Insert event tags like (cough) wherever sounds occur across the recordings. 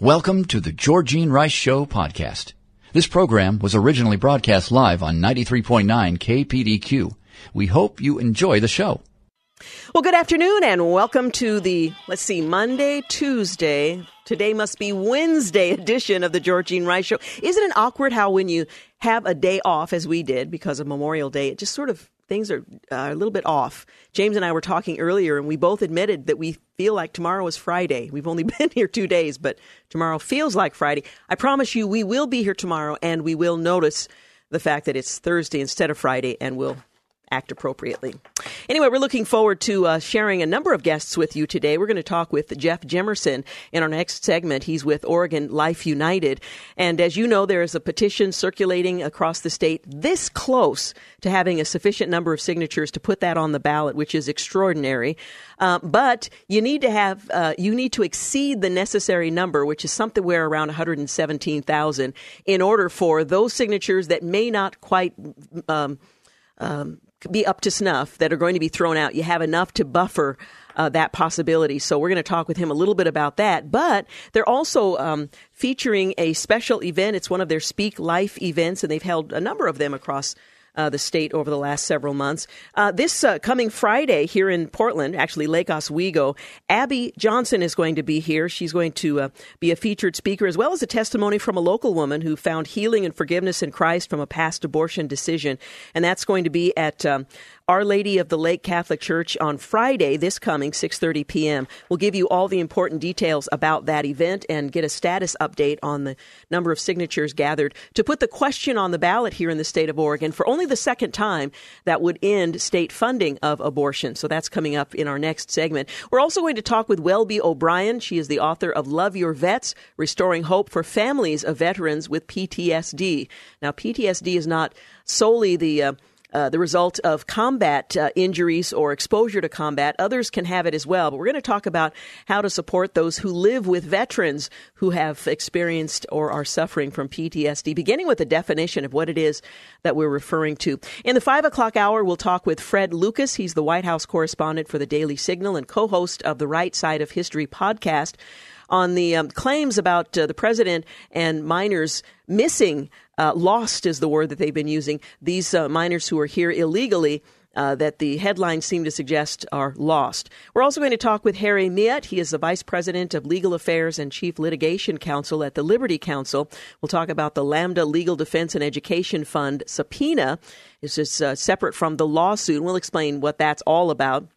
Welcome to the Georgene Rice Show podcast. This program was originally broadcast live on 93.9 KPDQ. We hope you enjoy the show. Well, good afternoon and welcome to the, let's see, Monday, Tuesday. Today must be Wednesday (laughs) edition of the Georgene Rice Show. Isn't it awkward how when you have a day off, as we did because of Memorial Day, it just sort of things are uh, a little bit off. James and I were talking earlier, and we both admitted that we feel like tomorrow is Friday. We've only (laughs) been here two days, but tomorrow feels like Friday. I promise you, we will be here tomorrow, and we will notice the fact that it's Thursday instead of Friday, and we'll act appropriately. Anyway, we're looking forward to uh, sharing a number of guests with you today. We're going to talk with Jeff Jimerson in our next segment. He's with Oregon Life United. And as you know, there is a petition circulating across the state this close to having a sufficient number of signatures to put that on the ballot, which is extraordinary. Uh, but you need to have, uh, you need to exceed the necessary number, which is somewhere around 117,000, in order for those signatures that may not quite um, um, be up to snuff that are going to be thrown out. You have enough to buffer uh, that possibility. So we're going to talk with him a little bit about that. But they're also um, featuring a special event. It's one of their Speak Life events, and they've held a number of them across the state over the last several months. Uh, this uh, coming Friday here in Portland, actually Lake Oswego, Abby Johnson is going to be here. She's going to uh, be a featured speaker as well as a testimony from a local woman who found healing and forgiveness in Christ from a past abortion decision. And that's going to be at um, our Lady of the Lake Catholic Church on Friday, this coming 6:30 p.m. We'll give you all the important details about that event and get a status update on the number of signatures gathered to put the question on the ballot here in the state of Oregon for only the second time that would end state funding of abortion. So that's coming up in our next segment. We're also going to talk with Welby O'Brien. She is the author of Love Our Vets: Restoring Hope for Families of Veterans with PTSD. Now, PTSD is not solely the uh, uh, the result of combat uh, injuries or exposure to combat. Others can have it as well. But we're going to talk about how to support those who live with veterans who have experienced or are suffering from PTSD, beginning with a definition of what it is that we're referring to. In the five o'clock hour, we'll talk with Fred Lucas. He's the White House correspondent for the Daily Signal and co host of the Right Side of History podcast on the um, claims about uh, the president and minors missing uh, lost is the word that they've been using. These uh, minors who are here illegally. Uh, that the headlines seem to suggest are lost. We're also going to talk with Harry Mihet. He is the Vice President of Legal Affairs and Chief Litigation Counsel at the Liberty Counsel. We'll talk about the Lambda Legal Defense and Education Fund subpoena. It's just uh, separate from the lawsuit. We'll explain what that's all about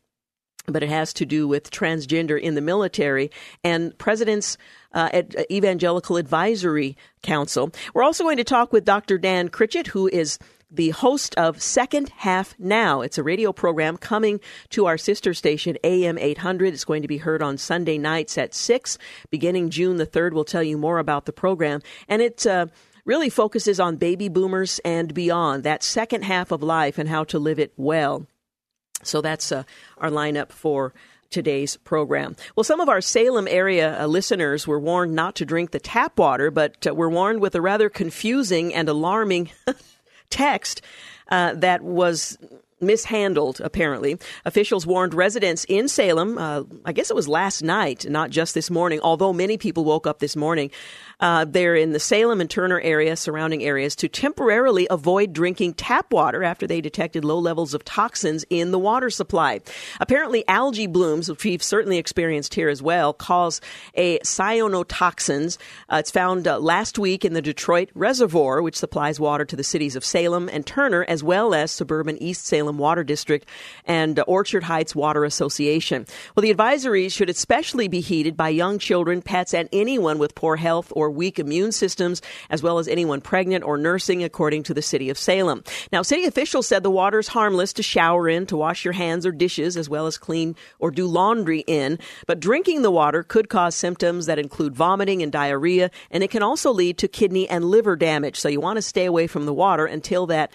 but it has to do with transgender in the military and president's uh, Evangelical Advisory Council. We're also going to talk with Dr. Dan Critchett, who is the host of Second Half Now. It's a radio program coming to our sister station, AM 800. It's going to be heard on Sunday nights at 6. Beginning June the 3rd, we'll tell you more about the program. And it uh, really focuses on baby boomers and beyond, that second half of life and how to live it well. So that's uh, our lineup for today's program. Well, some of our Salem area uh, listeners were warned not to drink the tap water, but uh, were warned with a rather confusing and alarming (laughs) text uh, that was mishandled, apparently. Officials warned residents in Salem, uh, I guess it was last night, not just this morning, although many people woke up this morning. Uh, they're in the Salem and Turner area, surrounding areas, to temporarily avoid drinking tap water after they detected low levels of toxins in the water supply. Apparently, algae blooms, which we've certainly experienced here as well, cause a cyanotoxins. Uh, it's found uh, last week in the Detroit Reservoir, which supplies water to the cities of Salem and Turner, as well as suburban East Salem Water District and Orchard Heights Water Association. Well, the advisories should especially be heeded by young children, pets, and anyone with poor health or weak immune systems, as well as anyone pregnant or nursing, according to the city of Salem. Now, city officials said the water is harmless to shower in, to wash your hands or dishes, as well as clean or do laundry in. But drinking the water could cause symptoms that include vomiting and diarrhea, and it can also lead to kidney and liver damage. So you want to stay away from the water until that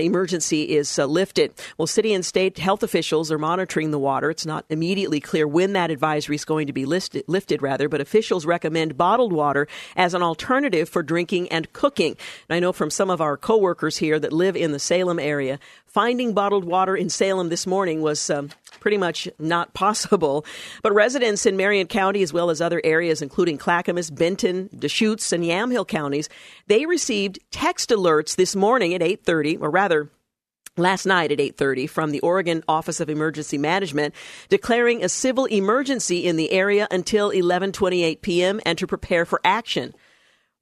emergency is uh, lifted. Well, city and state health officials are monitoring the water. It's not immediately clear when that advisory is going to be listed, lifted, rather, but officials recommend bottled water as an alternative for drinking and cooking. And I know from some of our coworkers here that live in the Salem area, finding bottled water in Salem this morning was um, pretty much not possible. But residents in Marion County, as well as other areas, including Clackamas, Benton, Deschutes, and Yamhill counties, they received text alerts this morning at 8:30, or rather last night at 8:30 from the Oregon Office of Emergency Management declaring a civil emergency in the area until 11:28 p.m. and to prepare for action.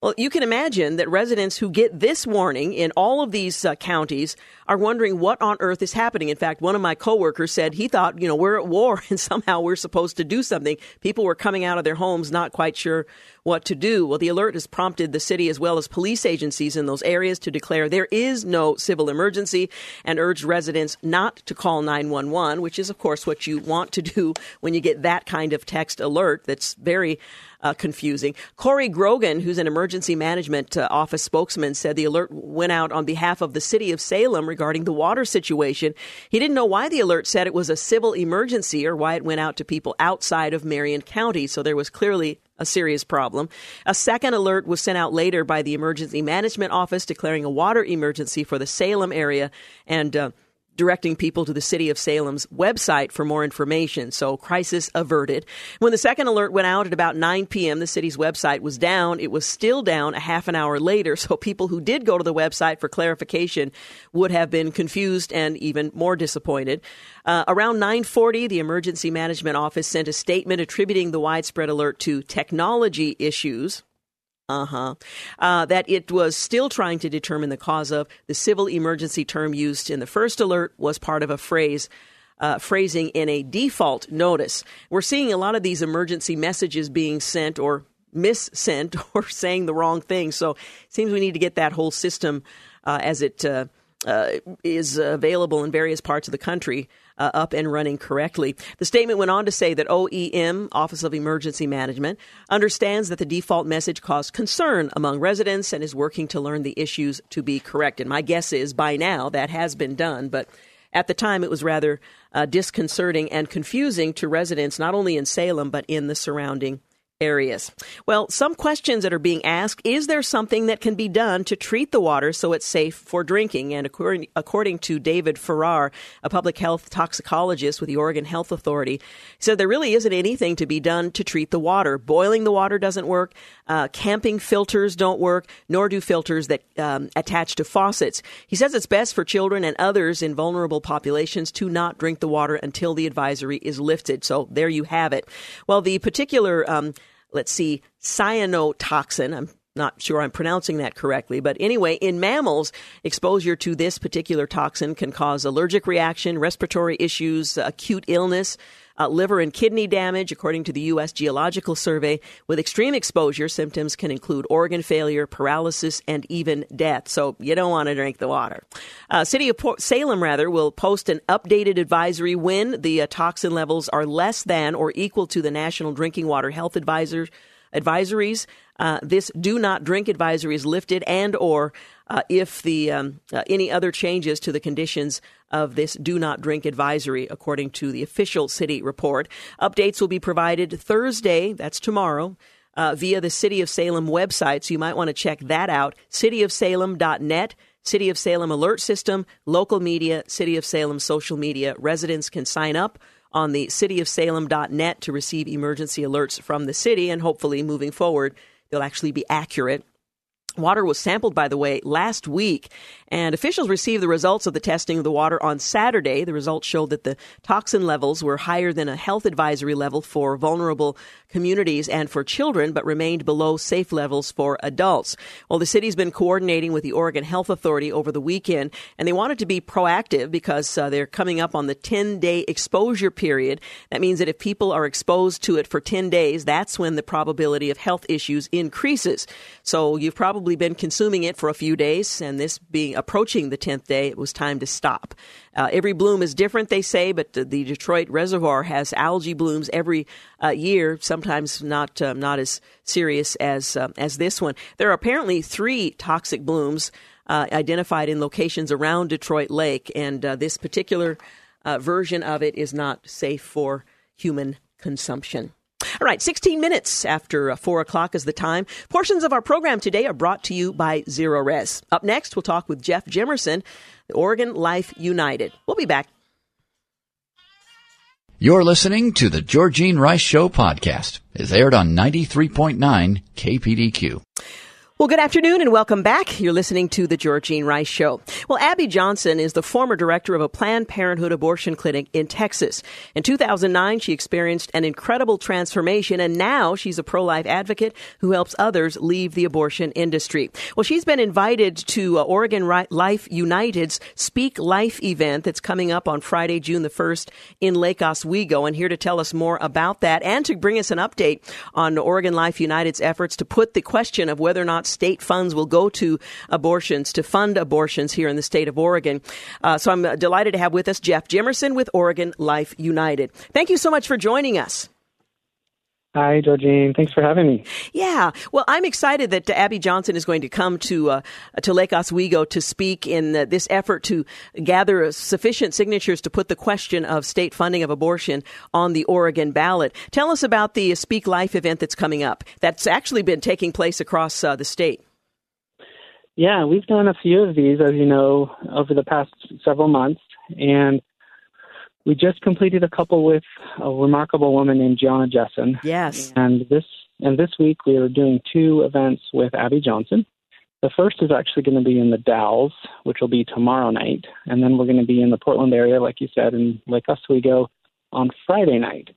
Well, you can imagine that residents who get this warning in all of these uh, counties are wondering what on earth is happening. In fact, one of my coworkers said he thought, you know, we're at war (laughs) and somehow we're supposed to do something. People were coming out of their homes not quite sure what to do. Well, the alert has prompted the city as well as police agencies in those areas to declare there is no civil emergency and urged residents not to call 911, which is, of course, what you want to do when you get that kind of text alert that's very uh, confusing. Corey Grogan, who's an emergency management uh, office spokesman, said the alert went out on behalf of the city of Salem regarding the water situation. He didn't know why the alert said it was a civil emergency or why it went out to people outside of Marion County. So there was clearly a serious problem. A second alert was sent out later by the Emergency Management Office declaring a water emergency for the Salem area and uh, directing people to the city of Salem's website for more information. So crisis averted. When the second alert went out at about 9 p.m., the city's website was down. It was still down a half an hour later. (laughs) So people who did go to the website for clarification would have been confused and even more disappointed. Uh, around 940, the emergency management office sent a statement attributing the widespread alert to technology issues. Uh-huh. Uh, that it was still trying to determine the cause of. The civil emergency term used in the first alert was part of a phrase. Uh, phrasing in a default notice. We're seeing a lot of these emergency messages being sent or missent (laughs) or saying the wrong thing. So it seems we need to get that whole system uh, as it uh, uh is available in various parts of the country uh, up and running correctly. The statement went on to say that OEM, Office of Emergency Management, understands that the default message caused concern among residents and is working to learn the issues to be corrected. My guess is by now that has been done, but at the time it was rather uh, disconcerting and confusing to residents not only in Salem but in the surrounding areas. Well, some questions that are being asked is there something that can be done to treat the water so it's safe for drinking? And according, according to David Farrar, a public health toxicologist with the Oregon Health Authority, he said there really isn't anything to be done to treat the water. Boiling the water doesn't work, uh, camping filters don't work, nor do filters that um, attach to faucets. He says it's best for children and others in vulnerable populations to not drink the water until the advisory is lifted. So there you have it. Well, the particular um, let's see, cyanotoxin. I'm not sure I'm pronouncing that correctly, but anyway, in mammals, exposure to this particular toxin can cause allergic reaction, respiratory issues, acute illness, uh, liver and kidney damage, according to the U.S. Geological Survey. With extreme exposure, symptoms can include organ failure, paralysis, and even death. So you don't want to drink the water. Uh, City of Port- Salem, rather, will post an updated advisory when the uh, toxin levels are less than or equal to the National Drinking Water Health Advisor advisories. Uh, this do not drink advisory is lifted and or uh, if the um, uh, any other changes to the conditions of this do not drink advisory, according to the official city report. Updates will be provided Thursday, that's tomorrow. Uh, via the City of Salem website, so you might want to check that out. Cityofsalem.net, City of Salem Alert System, local media, City of Salem social media. Residents can sign up on the cityofsalem.net to receive emergency alerts from the city, and hopefully moving forward, they'll actually be accurate Water was sampled, by the way, last week, and officials received the results of the testing of the water on Saturday. The results showed that the toxin levels were higher than a health advisory level for vulnerable communities and for children, but remained below safe levels for adults. Well, the city's been coordinating with the Oregon Health Authority over the weekend, and they wanted to be proactive because uh, they're coming up on the 10 day exposure period. That means that if people are exposed to it for 10 days, that's when the probability of health issues increases. So you've probably been consuming it for a few days, and this being approaching the 10th day, it was time to stop. Uh, every bloom is different, they say, but the, the Detroit Reservoir has algae blooms every uh, year, sometimes not um, not as serious as uh, as this one. There are apparently three toxic blooms uh, identified in locations around Detroit Lake, and uh, this particular uh, version of it is not safe for human consumption. All right, 16 minutes after uh, 4 o'clock is the time. Portions of our program today are brought to you by Zerorez. Up next, we'll talk with Jeff Jimerson, Oregon Life United. We'll be back. You're listening to the Georgene Rice Show podcast. It's aired on 93.9 KPDQ. Well, good afternoon and welcome back. You're listening to the Georgene Rice Show. Well, Abby Johnson is the former director of a Planned Parenthood abortion clinic in Texas. In 2009, she experienced an incredible transformation, and now she's a pro-life advocate who helps others leave the abortion industry. Well, she's been invited to uh, Oregon Life United's Speak Life event that's coming up on Friday, June the 1st in Lake Oswego, and here to tell us more about that and to bring us an update on Oregon Life United's efforts to put the question of whether or not state funds will go to abortions, to fund abortions here in the state of Oregon. Uh, so I'm uh, delighted to have with us Jeff Jimerson with Oregon Life United. Thank you so much for joining us. Hi, Georgene. Thanks for having me. Yeah. Well, I'm excited that Abby Johnson is going to come to uh, to Lake Oswego to speak in uh, this effort to gather sufficient signatures to put the question of state funding of abortion on the Oregon ballot. Tell us about the Speak Life event that's coming up. That's actually been taking place across uh, the state. Yeah, we've done a few of these, as you know, over the past several months, and we just completed a couple with a remarkable woman named Gianna Jessen. Yes. And this and this week we are doing two events with Abby Johnson. The first is actually going to be in the Dalles, which will be tomorrow night, and then we're going to be in the Portland area, like you said, in Lake Oswego on Friday night.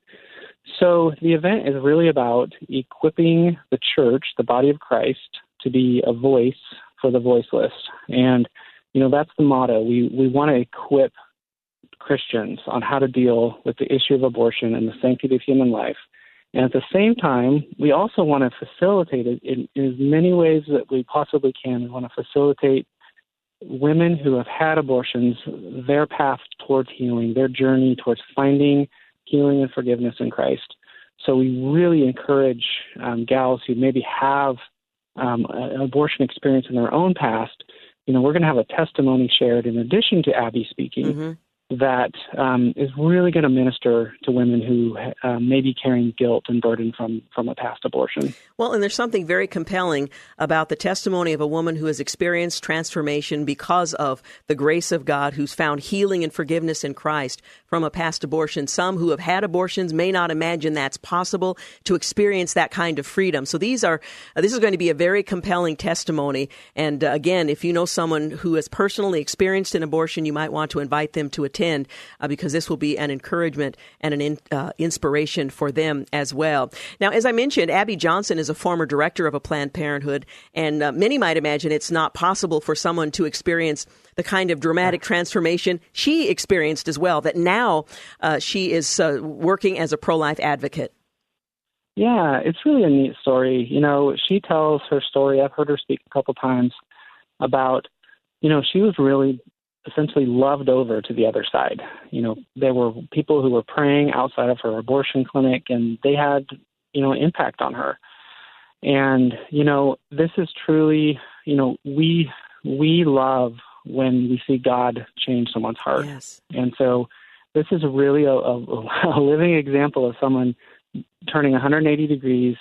So the event is really about equipping the church, the body of Christ, to be a voice for the voiceless. And you know that's the motto. We we want to equip Christians on how to deal with the issue of abortion and the sanctity of human life. And at the same time, we also want to facilitate it in, in as many ways that we possibly can. We want to facilitate women who have had abortions, their path towards healing, their journey towards finding healing and forgiveness in Christ. So we really encourage um, gals who maybe have um, an abortion experience in their own past. You know, we're going to have a testimony shared in addition to Abby speaking. Mm-hmm that um, is really going to minister to women who uh, may be carrying guilt and burden from from a past abortion. Well, and there's something very compelling about the testimony of a woman who has experienced transformation because of the grace of God, who's found healing and forgiveness in Christ from a past abortion. Some who have had abortions may not imagine that's possible to experience that kind of freedom. So these are uh, this is going to be a very compelling testimony. And uh, again, if you know someone who has personally experienced an abortion, you might want to invite them to attend attend uh, because this will be an encouragement and an in, uh, inspiration for them as well. Now, as I mentioned, Abby Johnson is a former director of a Planned Parenthood, and uh, many might imagine it's not possible for someone to experience the kind of dramatic transformation she experienced as well, that now uh, she is uh, working as a pro life advocate. Yeah, it's really a neat story. You know, she tells her story. I've heard her speak a couple times about, you know, she was really essentially loved over to the other side. You know, there were people who were praying outside of her abortion clinic, and they had, you know, an impact on her. And you know, this is truly, you know, we we love when we see God change someone's heart. Yes. And so, this is really a, a, (laughs) a living example of someone turning 180 degrees,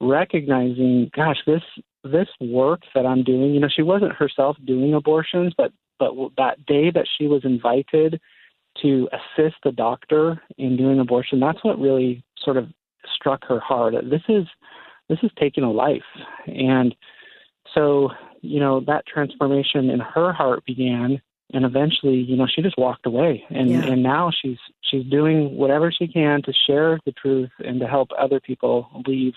recognizing, gosh, this this work that I'm doing. You know, she wasn't herself doing abortions, but but that day that she was invited to assist the doctor in doing abortion, that's what really sort of struck her heart. This is this is taking a life, and So, you know, that transformation in her heart began and eventually, you know, she just walked away. And Yeah. and now she's she's doing whatever she can to share the truth and to help other people leave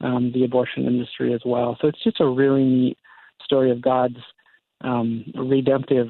um, the abortion industry as well. So it's just a really neat story of God's um, redemptive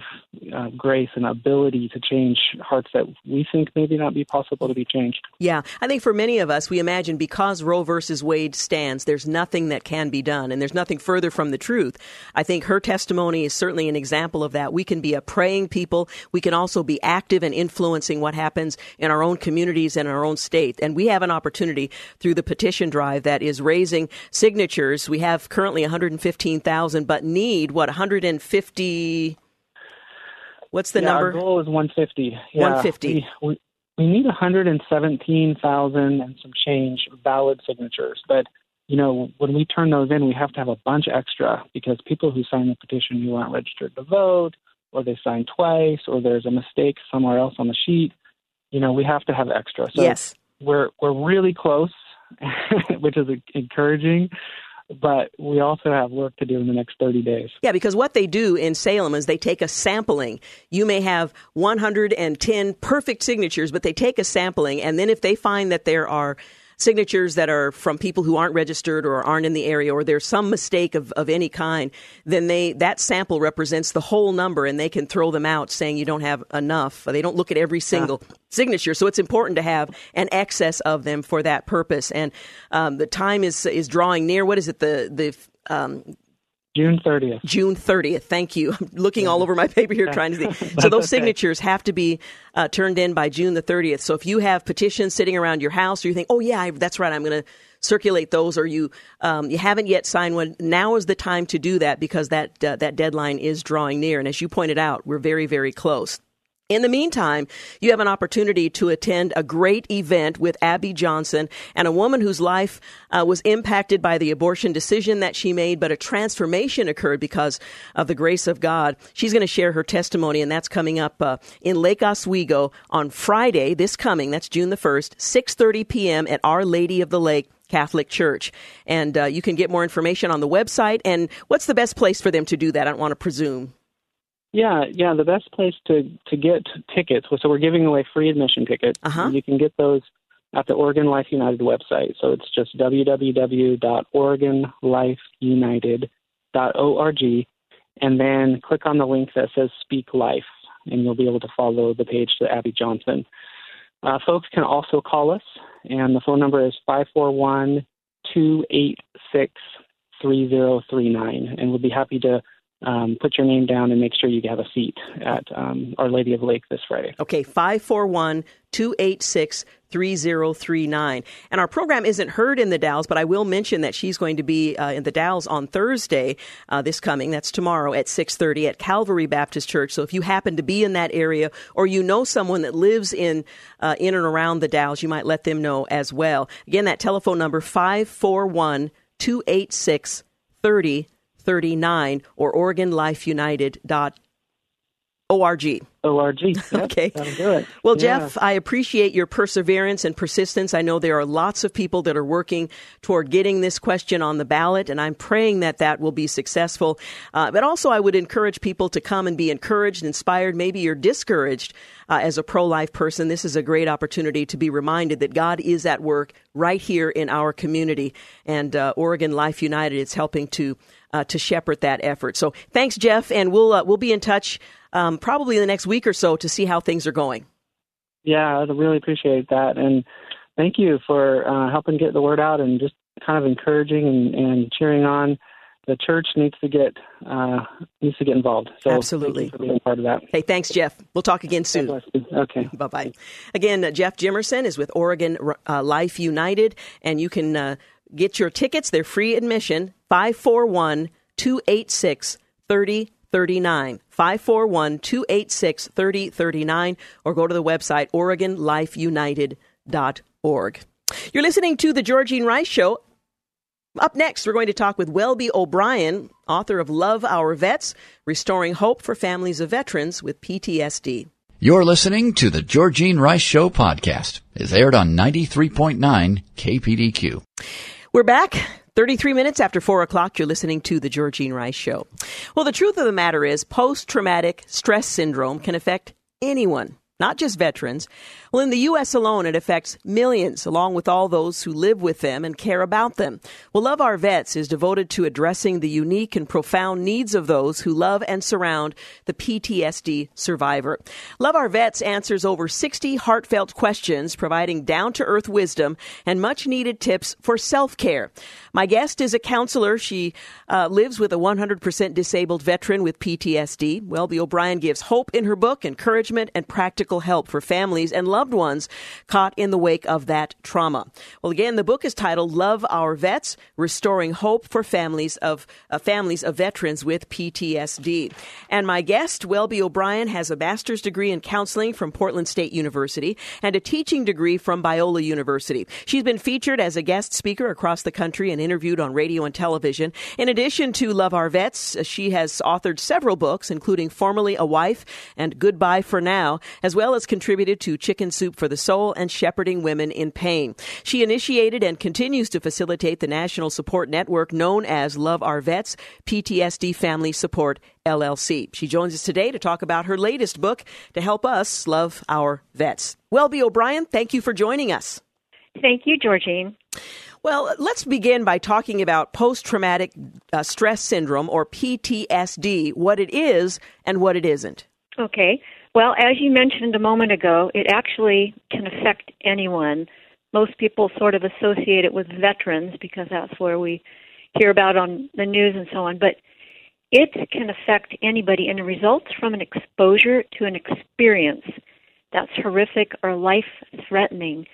uh, grace and ability to change hearts that we think maybe not be possible to be changed. Yeah, I think for many of us, we imagine because Roe versus Wade stands, there's nothing that can be done, and there's nothing further from the truth. I think her testimony is certainly an example of that. We can be a praying people. We can also be active and influencing what happens in our own communities and our own state. And we have an opportunity through the petition drive that is raising signatures. We have currently 115,000, but need what 150. What's the yeah, number? Our goal is 150. Yeah, 150. We, we, we need 117,000 and some change valid signatures. But, you know, when we turn those in, we have to have a bunch extra because people who sign the petition who aren't registered to vote, or they sign twice, or there's a mistake somewhere else on the sheet, you know, we have to have extra. So yes. we're we're really close, (laughs) which is encouraging. But we also have work to do in the next 30 days. Yeah, because what they do in Salem is they take a sampling. You may have 110 perfect signatures, but they take a sampling, and then if they find that there are signatures that are from people who aren't registered or aren't in the area or there's some mistake of, of any kind then they that sample represents the whole number and they can throw them out saying you don't have enough. They don't look at every single signature. So it's important to have an excess of them for that purpose. And um, the time is is drawing near. What is it? The the um, June 30th. June 30th. Thank you. (laughs) I'm looking all over my paper here trying to see. (laughs) So those okay. signatures have to be uh, turned in by June the 30th. So if you have petitions sitting around your house or you think, oh, yeah, I, that's right, I'm going to circulate those or you um, you haven't yet signed one now is the time to do that because that uh, that deadline is drawing near and as you pointed out we're very very close in the meantime, you have an opportunity to attend a great event with Abby Johnson and a woman whose life uh, was impacted by the abortion decision that she made, but a transformation occurred because of the grace of God. She's going to share her testimony, and that's coming up uh, in Lake Oswego on Friday, this coming, that's June the 1st, 6.30 p.m. at Our Lady of the Lake. Catholic Church. And uh, you can get more information on the website. And what's the best place for them to do that? I don't want to presume. Yeah, yeah. The best place to to get tickets. So we're giving away free admission tickets. Uh-huh. You can get those at the Oregon Life United website. So it's just www.oregonlifeunited.org, and then click on the link that says Speak Life, and you'll be able to follow the page to Abby Johnson. Uh, folks can also call us, and the phone number is five four one two eight six three zero three nine, and we'll be happy to um, put your name down and make sure you have a seat at um, Our Lady of Lake this Friday. Okay, 541 286 3039. And our program isn't heard in the Dalles, but I will mention that she's going to be uh, in the Dalles on Thursday, uh, this coming, that's tomorrow at 6.30 at Calvary Baptist Church. So if you happen to be in that area or you know someone that lives in, uh, in and around the Dalles, you might let them know as well. Again, that telephone number 541 286 3039 or OregonLifeUnited.org. ORG. Yep, (laughs) Okay. That'll do it. Well, Yeah. Jeff, I appreciate your perseverance and persistence. I know there are lots of people that are working toward getting this question on the ballot, and I'm praying that that will be successful. Uh, but also, I would encourage people to come and be encouraged, inspired. Maybe you're discouraged uh, as a pro life person. This is a great opportunity to be reminded that God is at work right here in our community. And uh, Oregon Life United is helping to. Uh, to shepherd that effort. So thanks, Jeff, and we'll uh, we'll be in touch um, probably in the next week or so to see how things are going. Yeah, I'd really appreciate that. And thank you for uh, helping get the word out and just kind of encouraging and, and cheering on. The church needs to get uh, needs to get involved. So Absolutely. for being part of that. Hey, thanks, Jeff. We'll talk again soon. Okay. (laughs) Bye bye. Again, uh, Jeff Jimerson is with Oregon uh, Life United, and you can uh, get your tickets. They're free admission 541 286 3039. 541 286 3039, or go to the website OregonLifeUnited.org. You're listening to The Georgene Rice Show. Up next, we're going to talk with Welby O'Brien, author of Love Our Vets Restoring Hope for Families of Veterans with PTSD. You're listening to the Georgene Rice Show podcast. It's aired on 93.9 KPDQ. We're back. 33 minutes after 4 o'clock, you're listening to The Georgene Rice Show. Well, the truth of the matter is, post traumatic stress syndrome can affect anyone not just veterans. Well, in the U.S. alone, it affects millions, along with all those who live with them and care about them. Well, Love Our Vets is devoted to addressing the unique and profound needs of those who love and surround the PTSD survivor. Love Our Vets answers over 60 heartfelt questions, providing down to earth wisdom and much needed tips for self care. My guest is a counselor. She uh, lives with a 100% disabled veteran with PTSD. Well, the O'Brien gives hope in her book, encouragement, and practical help for families and loved ones caught in the wake of that trauma. Well, again, the book is titled Love Our Vets Restoring Hope for Families of uh, Families of Veterans with PTSD. And my guest, Welby O'Brien, has a master's degree in counseling from Portland State University and a teaching degree from Biola University. She's been featured as a guest speaker across the country and interviewed on radio and television. In addition to Love Our Vets, she has authored several books, including Formerly a Wife and Goodbye for Now, as well as contributed to Chicken Soup for the Soul and Shepherding Women in Pain. She initiated and continues to facilitate the national support network known as Love Our Vets PTSD Family Support LLC. She joins us today to talk about her latest book to help us love our vets. Welby O'Brien, thank you for joining us. Thank you, Georgene. Well, let's begin by talking about post traumatic uh, stress syndrome or PTSD, what it is and what it isn't. Okay. Well, as you mentioned a moment ago, it actually can affect anyone. Most people sort of associate it with veterans because that's where we hear about on the news and so on, but it can affect anybody and it results from an exposure to an experience that's horrific or life threatening.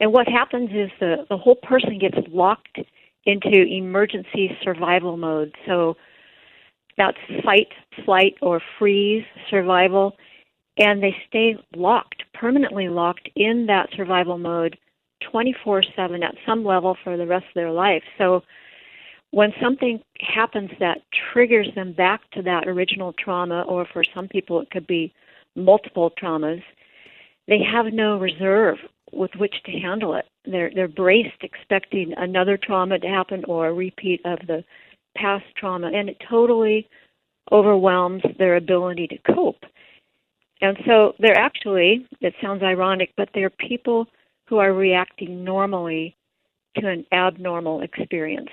And what happens is the, the whole person gets locked into emergency survival mode. So that's fight, flight, or freeze survival. And they stay locked, permanently locked in that survival mode 24 7 at some level for the rest of their life. So when something happens that triggers them back to that original trauma, or for some people it could be multiple traumas, they have no reserve with which to handle it. They're they're braced, expecting another trauma to happen or a repeat of the past trauma, and it totally overwhelms their ability to cope. And so they're actually, it sounds ironic, but they're people who are reacting normally to an abnormal experience.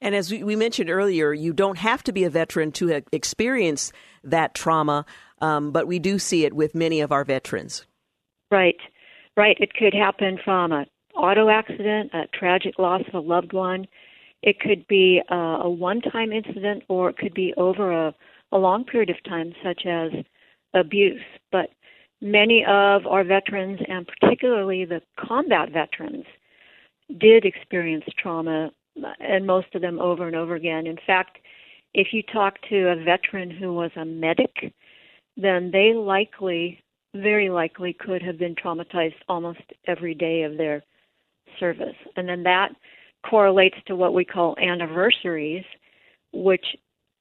And as we mentioned earlier, you don't have to be a veteran to experience that trauma, um, but we do see it with many of our veterans. Right, right. It could happen from an auto accident, a tragic loss of a loved one. It could be a, a one-time incident, or it could be over a, a long period of time, such as abuse. But many of our veterans, and particularly the combat veterans, did experience trauma, and most of them over and over again. In fact, if you talk to a veteran who was a medic, then they likely very likely could have been traumatized almost every day of their service. And then that correlates to what we call anniversaries, which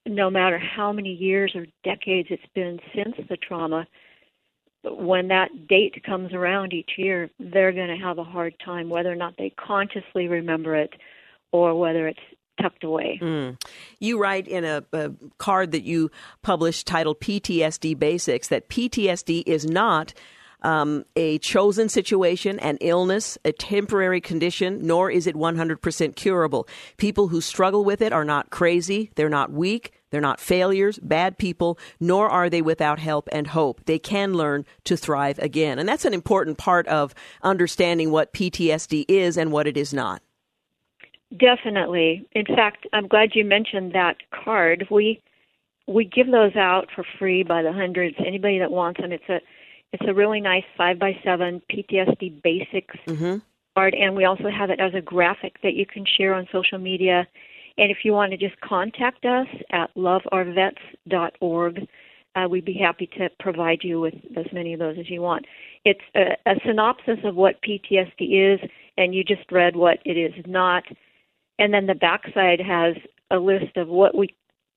no matter how many years or decades it's been since the trauma, when that date comes around each year, they're going to have a hard time, whether or not they consciously remember it or whether it's tucked away. Mm. You write in a, a, card that you published titled PTSD Basics that PTSD is not um, a chosen situation, an illness, a temporary condition, nor is it 100% curable. People who struggle with it are not crazy, they're not weak, they're not failures, bad people, nor are they without help and hope. They can learn to thrive again. And that's an important part of understanding what PTSD is and what it is not. Definitely. In fact, I'm glad you mentioned that card. We we give those out for free by the hundreds. Anybody that wants them, it's a it's a really nice five by seven PTSD basics mm-hmm. card, and we also have it as a graphic that you can share on social media. And if you want to just contact us at loveourvets.org, uh, we'd be happy to provide you with as many of those as you want. It's a, a synopsis of what PTSD is, and you just read what it is not and then the backside has a list of what we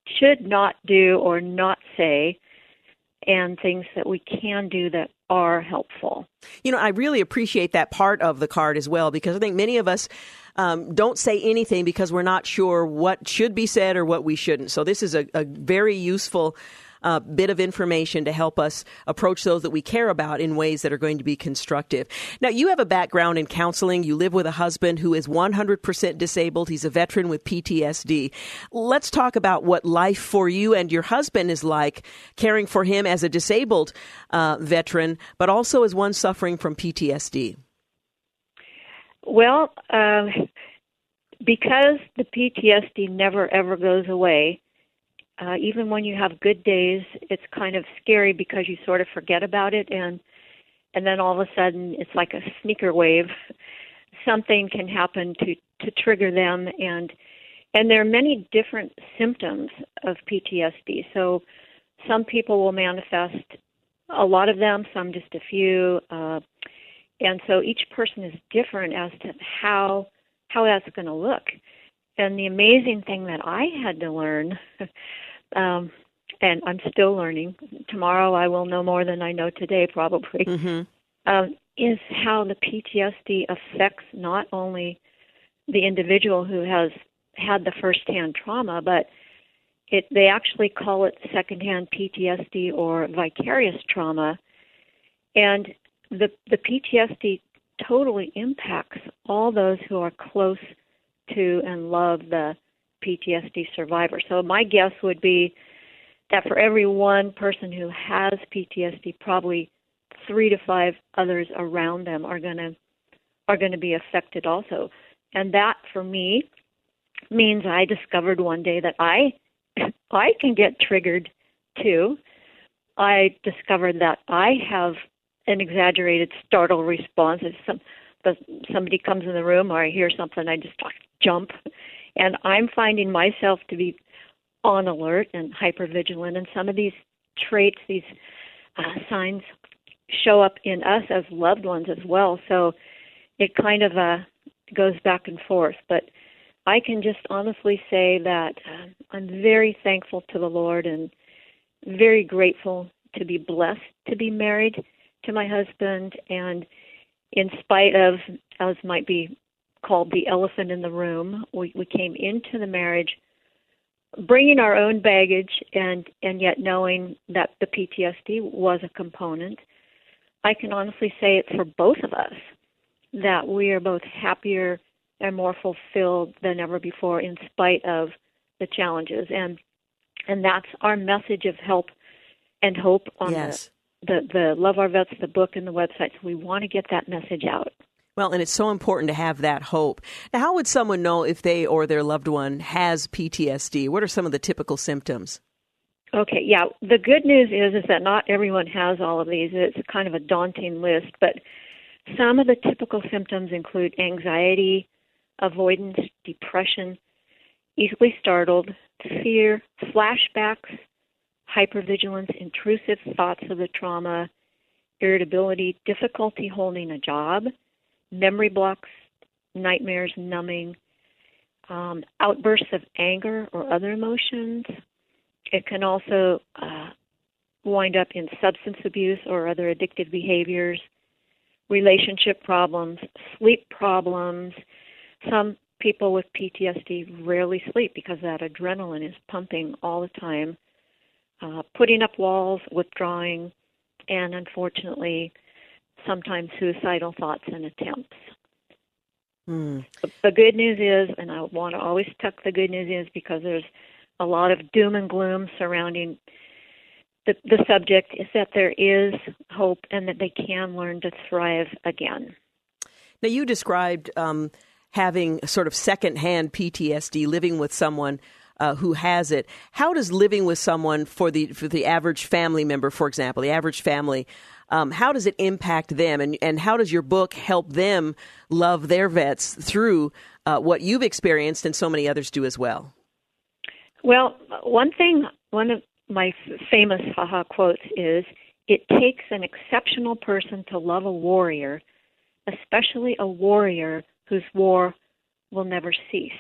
should not do or not say and things that we can do that are helpful. You know, I really appreciate that part of the card as well because I think many of us um, don't say anything because we're not sure what should be said or what we shouldn't. So this is a, a very useful uh, bit of information to help us approach those that we care about in ways that are going to be constructive. Now, you have a background in counseling. You live with a husband who is 100% disabled. He's a veteran with PTSD. Let's talk about what life for you and your husband is like caring for him as a disabled uh, veteran, but also as one suffering from PTSD. Well, uh, because the PTSD never ever goes away, uh, even when you have good days, it's kind of scary because you sort of forget about it, and and then all of a sudden it's like a sneaker wave. Something can happen to to trigger them, and and there are many different symptoms of PTSD. So some people will manifest a lot of them, some just a few, uh, and so each person is different as to how how that's going to look. And the amazing thing that I had to learn (laughs) um, and I'm still learning. Tomorrow I will know more than I know today, probably. Mm-hmm. Um, is how the PTSD affects not only the individual who has had the first-hand trauma, but it they actually call it secondhand PTSD or vicarious trauma, and the the PTSD totally impacts all those who are close to and love the PTSD survivor. So my guess would be that for every one person who has PTSD, probably three to five others around them are going to are going to be affected also. And that for me means I discovered one day that I (laughs) I can get triggered too. I discovered that I have an exaggerated startle response if some somebody comes in the room or I hear something I just jump and I'm finding myself to be on alert and hyper vigilant. And some of these traits, these uh, signs, show up in us as loved ones as well. So it kind of uh, goes back and forth. But I can just honestly say that uh, I'm very thankful to the Lord and very grateful to be blessed to be married to my husband. And in spite of, as might be called the elephant in the room. We we came into the marriage bringing our own baggage and and yet knowing that the PTSD was a component. I can honestly say it for both of us that we are both happier and more fulfilled than ever before in spite of the challenges and and that's our message of help and hope on yes. the, the the love our vets the book and the website so we want to get that message out well, and it's so important to have that hope. Now, how would someone know if they or their loved one has PTSD? What are some of the typical symptoms? Okay, yeah. The good news is is that not everyone has all of these. It's kind of a daunting list, but some of the typical symptoms include anxiety, avoidance, depression, easily startled, fear, flashbacks, hypervigilance, intrusive thoughts of the trauma, irritability, difficulty holding a job, memory blocks, nightmares, numbing, um, outbursts of anger or other emotions. It can also uh, wind up in substance abuse or other addictive behaviors, relationship problems, sleep problems. Some people with PTSD rarely sleep because that adrenaline is pumping all the time. Uh, putting up walls, withdrawing, and unfortunately, sometimes suicidal thoughts and attempts. Mm. The good news is, and I want to always tuck the good news is because there's a lot of doom and gloom surrounding the, the subject, is that there is hope and that they can learn to thrive again. Now, you described um, having sort of secondhand PTSD, living with someone uh, who has it. How does living with someone for the for the average family member, for example, the average family, um, how does it impact them, and and how does your book help them love their vets through uh, what you've experienced and so many others do as well? Well, one thing, one of my famous haha quotes is, "It takes an exceptional person to love a warrior, especially a warrior whose war will never cease."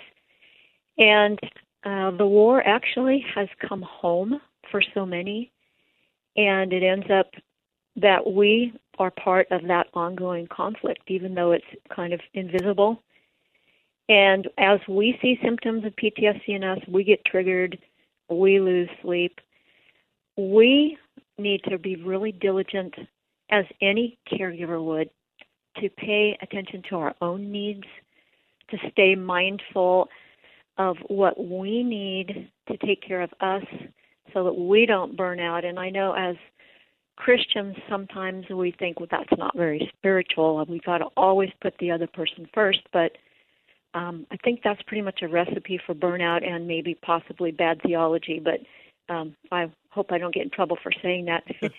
And uh, the war actually has come home for so many And it ends up that we are part of that ongoing conflict, even though it's kind of invisible. And as we see symptoms of PTSD in us, we get triggered, we lose sleep. We need to be really diligent, as any caregiver would, to pay attention to our own needs, to stay mindful of what we need to take care of us so that we don't burn out. And I know as Christians, sometimes we think, well, that's not very spiritual. And we've got to always put the other person first. But um, I think that's pretty much a recipe for burnout and maybe possibly bad theology. But um, I hope I don't get in trouble for saying that. (laughs)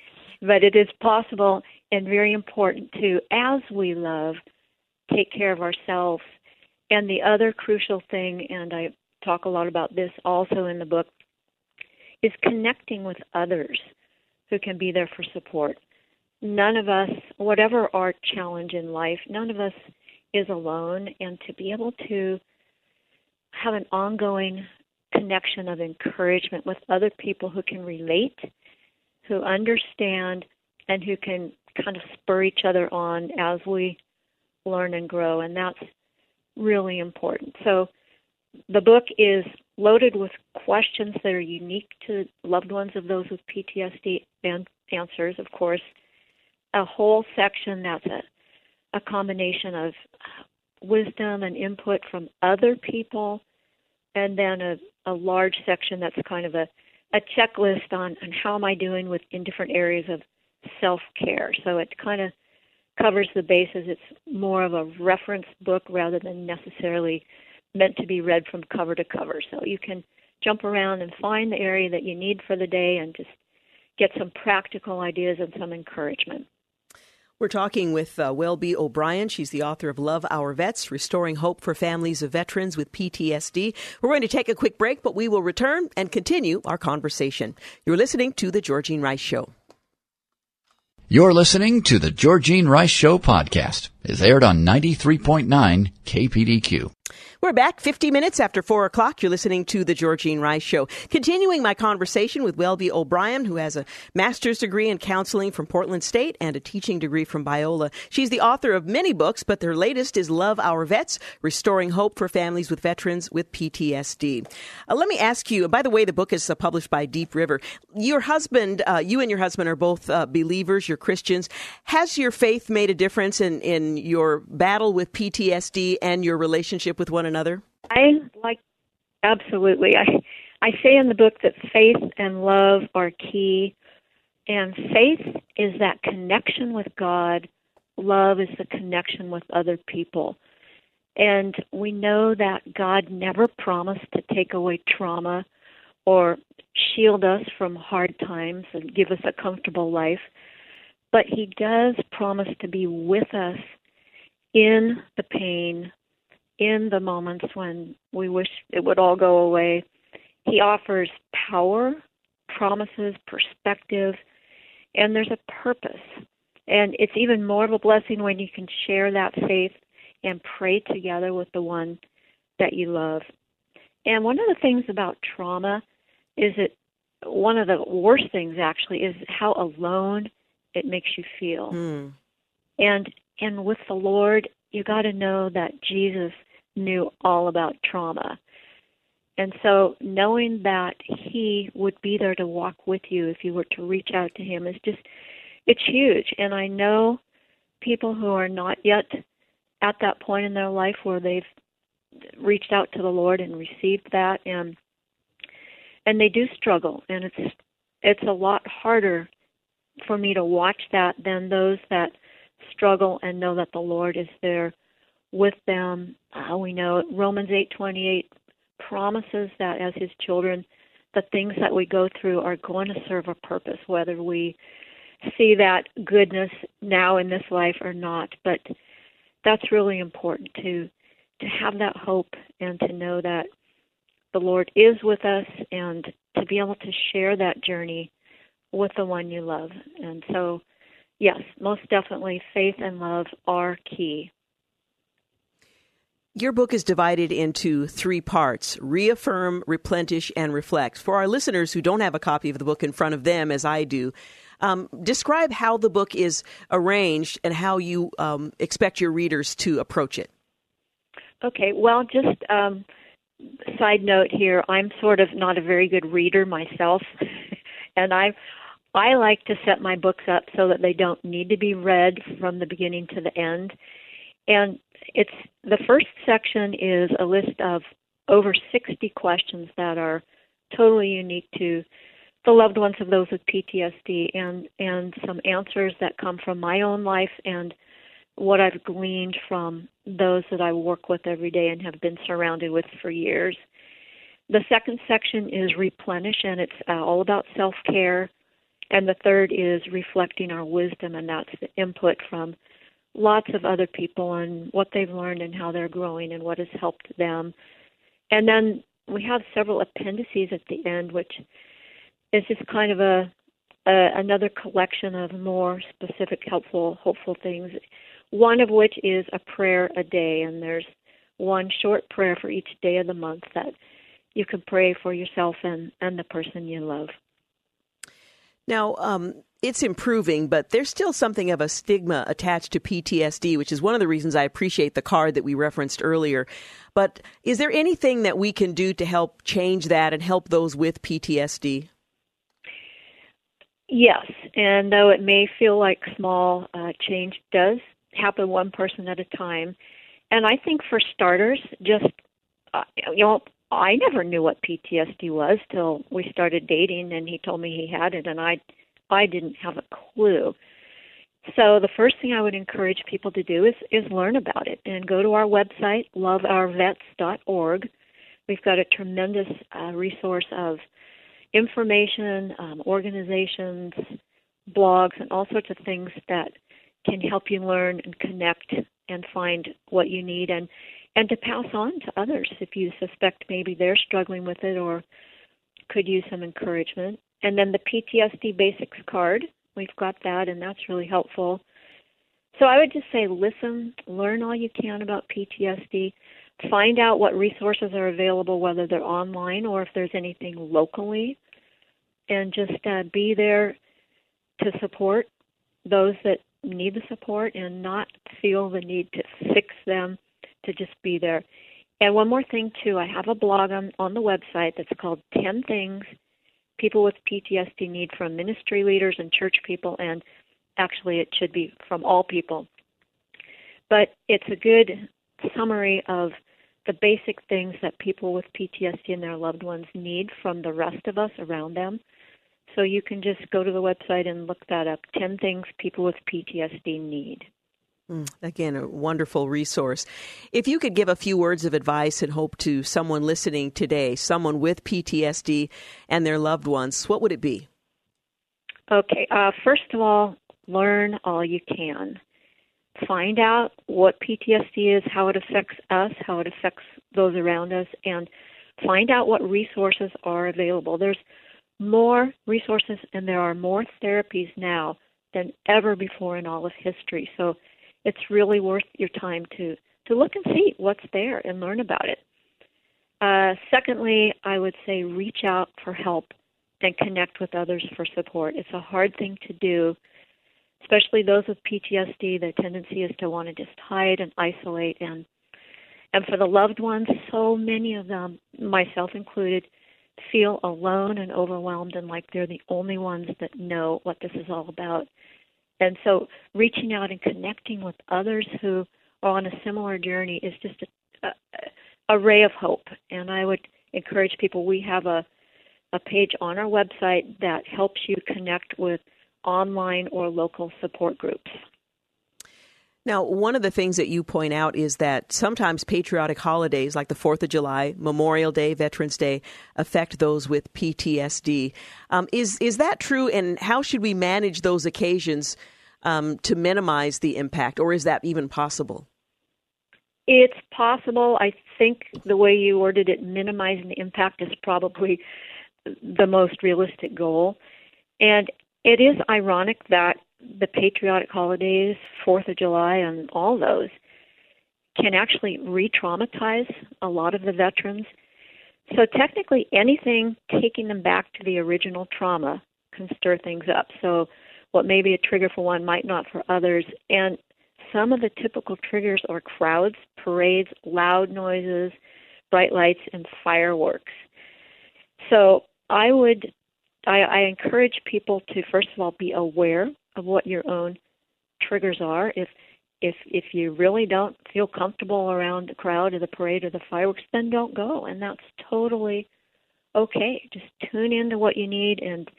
but it is possible and very important to, as we love, take care of ourselves. And the other crucial thing, and I talk a lot about this also in the book, is connecting with others who can be there for support. None of us, whatever our challenge in life, none of us is alone, and to be able to have an ongoing connection of encouragement with other people who can relate, who understand, and who can kind of spur each other on as we learn and grow. And that's really important. So the book is loaded with questions that are unique to loved ones of those with PTSD answers, of course. A whole section that's a, a combination of wisdom and input from other people, and then a, a large section that's kind of a, a checklist on, on how am I doing with in different areas of self care. So it kind of covers the bases. It's more of a reference book rather than necessarily meant to be read from cover to cover. So you can jump around and find the area that you need for the day and just get some practical ideas and some encouragement. We're talking with uh, Welby O'Brien. She's the author of Love Our Vets, Restoring Hope for Families of Veterans with PTSD. We're going to take a quick break, but we will return and continue our conversation. You're listening to The Georgene Rice Show. You're listening to The Georgene Rice Show podcast. It's aired on 93.9 KPDQ. We're back 50 minutes after 4 o'clock. You're listening to The Georgene Rice Show. Continuing my conversation with Welby O'Brien, who has a master's degree in counseling from Portland State and a teaching degree from Biola. She's the author of many books, but their latest is Love Our Vets, Restoring Hope for Families with Veterans with PTSD. Uh, let me ask you, by the way, the book is uh, published by Deep River. Your husband, uh, you and your husband are both uh, believers, you're Christians. Has your faith made a difference in, in your battle with PTSD and your relationship with one another? I like absolutely. I I say in the book that faith and love are key, and faith is that connection with God. Love is the connection with other people. And we know that God never promised to take away trauma or shield us from hard times and give us a comfortable life, but He does promise to be with us in the pain, in the moments when we wish it would all go away. He offers power, promises, perspective, and there's a purpose. And it's even more of a blessing when you can share that faith and pray together with the one that you love. And one of the things about trauma is that one of the worst things actually is how alone it makes you feel. Mm. And and with the Lord, you got to know that Jesus knew all about trauma. And so knowing that he would be there to walk with you if you were to reach out to him is just it's huge. And I know people who are not yet at that point in their life where they've reached out to the Lord and received that and and they do struggle and it's it's a lot harder for me to watch that than those that struggle and know that the Lord is there with them. Uh, we know Romans 8:28 promises that as his children the things that we go through are going to serve a purpose whether we see that goodness now in this life or not but that's really important to to have that hope and to know that the Lord is with us and to be able to share that journey with the one you love. And so, yes, most definitely, faith and love are key. Your book is divided into three parts reaffirm, replenish, and reflect. For our listeners who don't have a copy of the book in front of them, as I do, um, describe how the book is arranged and how you um, expect your readers to approach it. Okay, well, just um, side note here, I'm sort of not a very good reader myself, (laughs) and I I like to set my books up so that they don't need to be read from the beginning to the end. And it's the first section is a list of over 60 questions that are totally unique to the loved ones of those with PTSD and and some answers that come from my own life and what I've gleaned from those that I work with every day and have been surrounded with for years. The second section is replenish and it's uh, all about self-care and the third is reflecting our wisdom and that's the input from lots of other people and what they've learned and how they're growing and what has helped them. And then we have several appendices at the end which is just kind of a, a another collection of more specific, helpful, hopeful things. One of which is a prayer a day, and there's one short prayer for each day of the month that you can pray for yourself and, and the person you love. Now, um, it's improving, but there's still something of a stigma attached to PTSD, which is one of the reasons I appreciate the card that we referenced earlier. But is there anything that we can do to help change that and help those with PTSD? Yes, and though it may feel like small, uh, change does happen one person at a time. And I think for starters, just uh, you know, I never knew what PTSD was till we started dating, and he told me he had it, and I, I didn't have a clue. So the first thing I would encourage people to do is is learn about it and go to our website loveourvets.org. We've got a tremendous uh, resource of information, um, organizations, blogs, and all sorts of things that can help you learn and connect and find what you need and and to pass on to others if you suspect maybe they're struggling with it or could use some encouragement. And then the PTSD basics card, we've got that and that's really helpful. So I would just say listen, learn all you can about PTSD, find out what resources are available, whether they're online or if there's anything locally, and just uh, be there to support those that need the support and not feel the need to fix them, to just be there. And one more thing, too, I have a blog on, on the website that's called 10 Things People with PTSD Need from Ministry Leaders and Church People, and actually it should be from all people. But it's a good summary of the basic things that people with PTSD and their loved ones need from the rest of us around them. So you can just go to the website and look that up 10 things people with PTSD need. Mm, again, a wonderful resource. If you could give a few words of advice and hope to someone listening today, someone with PTSD and their loved ones, what would it be? Okay, uh, first of all, learn all you can find out what PTSD is, how it affects us, how it affects those around us, and find out what resources are available. There's more resources and there are more therapies now than ever before in all of history. So it's really worth your time to to look and see what's there and learn about it. Uh, secondly, I would say reach out for help and connect with others for support. It's a hard thing to do especially those with PTSD, the tendency is to want to just hide and isolate and and for the loved ones, so many of them, myself included, feel alone and overwhelmed and like they're the only ones that know what this is all about. And so reaching out and connecting with others who are on a similar journey is just a, a, a ray of hope. And I would encourage people, we have a, a page on our website that helps you connect with online or local support groups. Now, one of the things that you point out is that sometimes patriotic holidays like the 4th of July, Memorial Day, Veterans Day affect those with PTSD. Um, is, is that true, and how should we manage those occasions um, to minimize the impact, or is that even possible? It's possible. I think the way you worded it, minimizing the impact, is probably the most realistic goal. And it is ironic that the patriotic holidays, Fourth of July, and all those can actually re traumatize a lot of the veterans. So, technically, anything taking them back to the original trauma can stir things up. So, what may be a trigger for one might not for others. And some of the typical triggers are crowds, parades, loud noises, bright lights, and fireworks. So I would, I, I encourage people to first of all be aware of what your own triggers are. If if if you really don't feel comfortable around the crowd or the parade or the fireworks, then don't go, and that's totally okay. Just tune into what you need and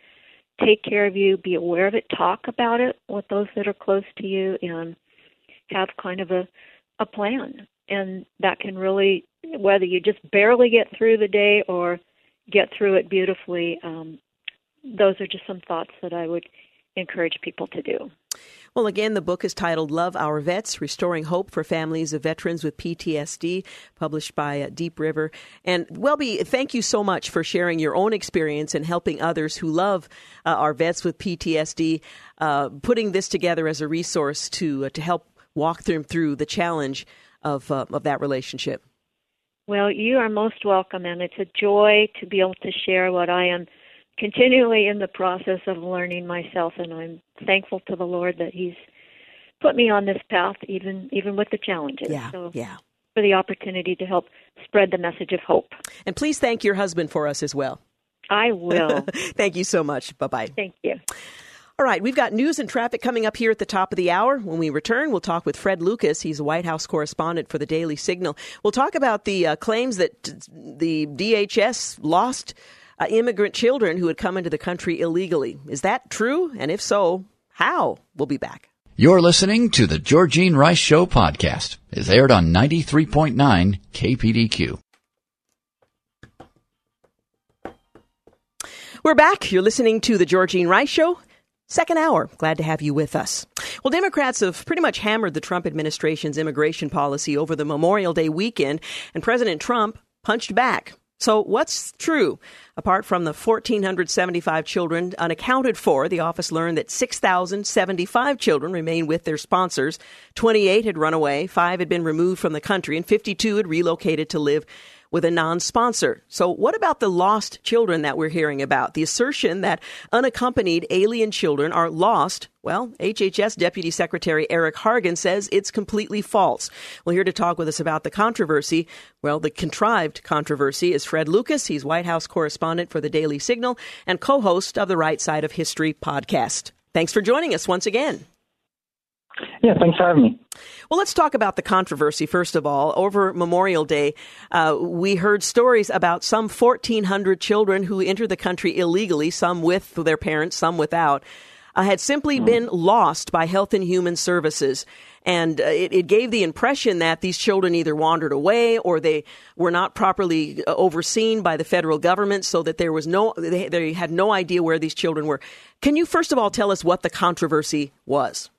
take care of you. Be aware of it. Talk about it with those that are close to you, and have kind of a a plan. And that can really, whether you just barely get through the day or get through it beautifully, um, those are just some thoughts that I would encourage people to do. Well, again, the book is titled Love Our Vets Restoring Hope for Families of Veterans with PTSD, published by uh, Deep River. And Welby, thank you so much for sharing your own experience and helping others who love uh, our vets with PTSD, uh, putting this together as a resource to, uh, to help walk them through the challenge of, uh, of that relationship. Well, you are most welcome, and it's a joy to be able to share what I am continually in the process of learning myself, and I'm thankful to the Lord that He's put me on this path, even even with the challenges. Yeah, so yeah. For the opportunity to help spread the message of hope. And please thank your husband for us as well. I will. (laughs) thank you so much. Bye bye. Thank you. All right, we've got news and traffic coming up here at the top of the hour. When we return, we'll talk with Fred Lucas. He's a White House correspondent for the Daily Signal. We'll talk about the uh, claims that the DHS lost uh, immigrant children who had come into the country illegally. Is that true? And if so, how? We'll be back. You're listening to the Georgene Rice Show podcast. It's aired on 93.9 KPDQ. We're back. You're listening to the Georgene Rice Show. Second hour. Glad to have you with us. Well, Democrats have pretty much hammered the Trump administration's immigration policy over the Memorial Day weekend, and President Trump punched back. So, what's true? Apart from the 1,475 children unaccounted for, the office learned that 6,075 children remain with their sponsors. 28 had run away, 5 had been removed from the country, and 52 had relocated to live with a non sponsor. So, what about the lost children that we're hearing about? The assertion that unaccompanied alien children are lost. Well, HHS Deputy Secretary Eric Hargan says it's completely false. Well, here to talk with us about the controversy, well, the contrived controversy, is Fred Lucas. He's White House correspondent for the Daily Signal and co host of the Right Side of History podcast. Thanks for joining us once again. Yeah, thanks for having me. Well, let's talk about the controversy first of all. Over Memorial Day, uh, we heard stories about some 1,400 children who entered the country illegally, some with their parents, some without, uh, had simply mm. been lost by Health and Human Services. And uh, it, it, gave the impression that these children either wandered away or they were not properly uh, overseen by the federal government, so that there was no, they, they had no idea where these children were. Can you first of all tell us what the controversy was?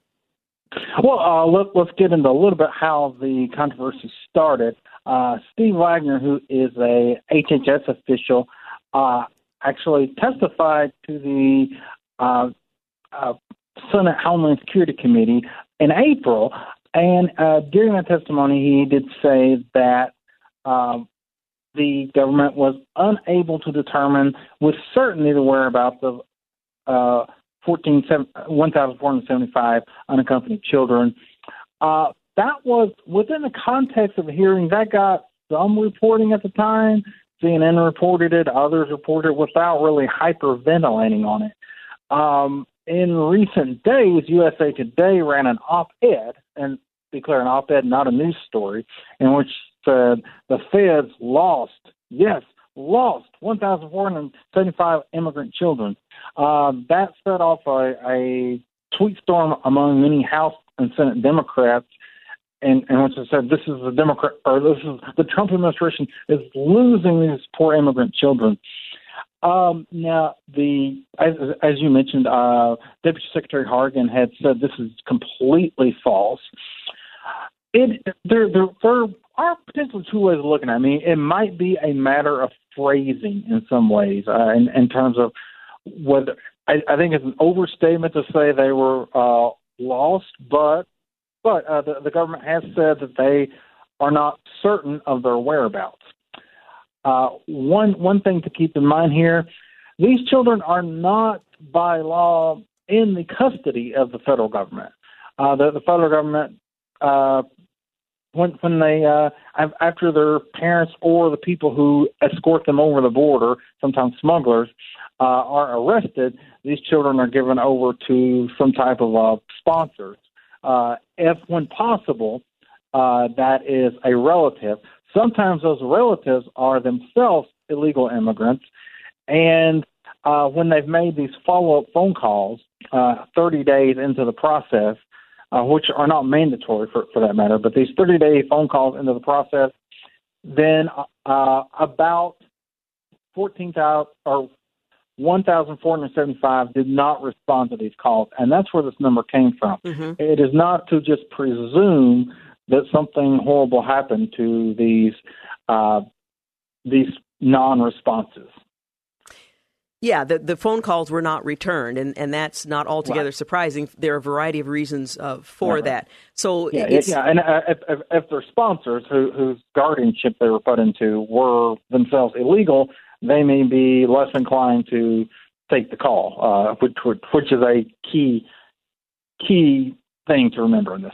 Well, uh, let, us get into a little bit how the controversy started. Uh, Steve Wagner, who is a HHS official, uh, actually testified to the uh, uh, Senate Homeland Security Committee in April, and uh, during that testimony, he did say that um, the government was unable to determine with certainty the whereabouts of 1,475 unaccompanied children. Uh, that was within the context of a hearing that got some reporting at the time. CNN reported it, others reported it without really hyperventilating on it. Um, in recent days, USA Today ran an op-ed and declared an op-ed, not a news story, in which said the feds lost, yes, lost 1,475 immigrant children. Uh, that set off a, a tweet storm among many House and Senate Democrats, and, and which said this is the Democrat or this is the Trump administration is losing these poor immigrant children. Um, now, the as, as you mentioned, uh, Deputy Secretary Hargan had said this is completely false. It there there, there are potentially two ways of looking at it. I mean, it might be a matter of phrasing in some ways, uh, in, in terms of whether I, I think it's an overstatement to say they were uh, lost, but but uh, the, the government has said that they are not certain of their whereabouts. Uh, one one thing to keep in mind here: these children are not by law in the custody of the federal government. Uh, the, the federal government, uh, when when they uh, after their parents or the people who escort them over the border, sometimes smugglers, uh, are arrested, these children are given over to some type of uh, sponsors. Uh, if, when possible, uh, that is a relative. Sometimes those relatives are themselves illegal immigrants, and uh, when they've made these follow-up phone calls, uh, 30 days into the process, uh, which are not mandatory for, for that matter, but these 30-day phone calls into the process, then uh, about 14,000 or 1,475 did not respond to these calls, and that's where this number came from. Mm-hmm. It is not to just presume that something horrible happened to these uh, these non-responses. Yeah, the, the phone calls were not returned, and, and that's not altogether right. surprising. There are a variety of reasons uh, for right. that. So yeah, yeah, and uh, if, if, if their sponsors, who, whose guardianship they were put into, were themselves illegal, they may be less inclined to take the call, uh, which, which is a key key thing to remember in this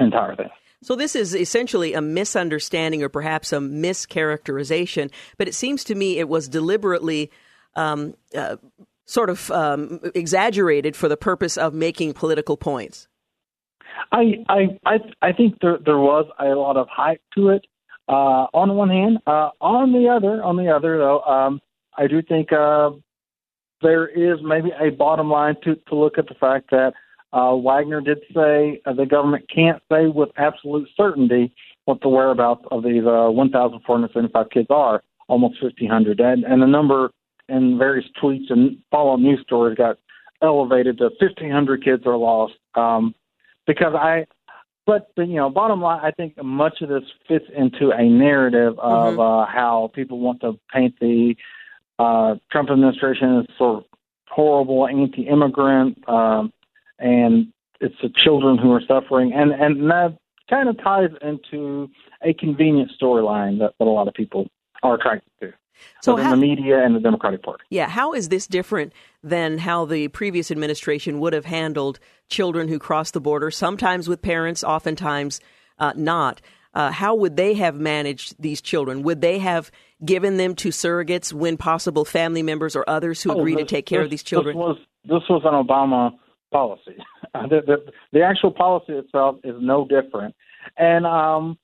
entire thing. So this is essentially a misunderstanding or perhaps a mischaracterization, but it seems to me it was deliberately um, uh, sort of um, exaggerated for the purpose of making political points. I I I, I think there there was a lot of hype to it, uh, on one hand, uh, on the other, on the other though, um, I do think uh, there is maybe a bottom line to to look at the fact that uh, Wagner did say uh, the government can't say with absolute certainty what the whereabouts of these uh, 1,475 kids are, almost 1,500, and and the number in various tweets and follow-up news stories got elevated to 1,500 kids are lost. Um, because I but you know, bottom line, I think much of this fits into a narrative of mm-hmm. uh, how people want to paint the uh, Trump administration as sort of horrible, anti-immigrant, um, and it's the children who are suffering, and and that kind of ties into a convenient storyline that, that a lot of people are attracted to. So how, the media and the Democratic Party. Yeah, how is this different than how the previous administration would have handled children who cross the border, sometimes with parents, oftentimes uh, not? Uh, how would they have managed these children? Would they have given them to surrogates when possible, family members or others who oh, agree this, to take care this, of these children? This was, this was an Obama policy. (laughs) the, the, the, actual policy itself is no different. And um,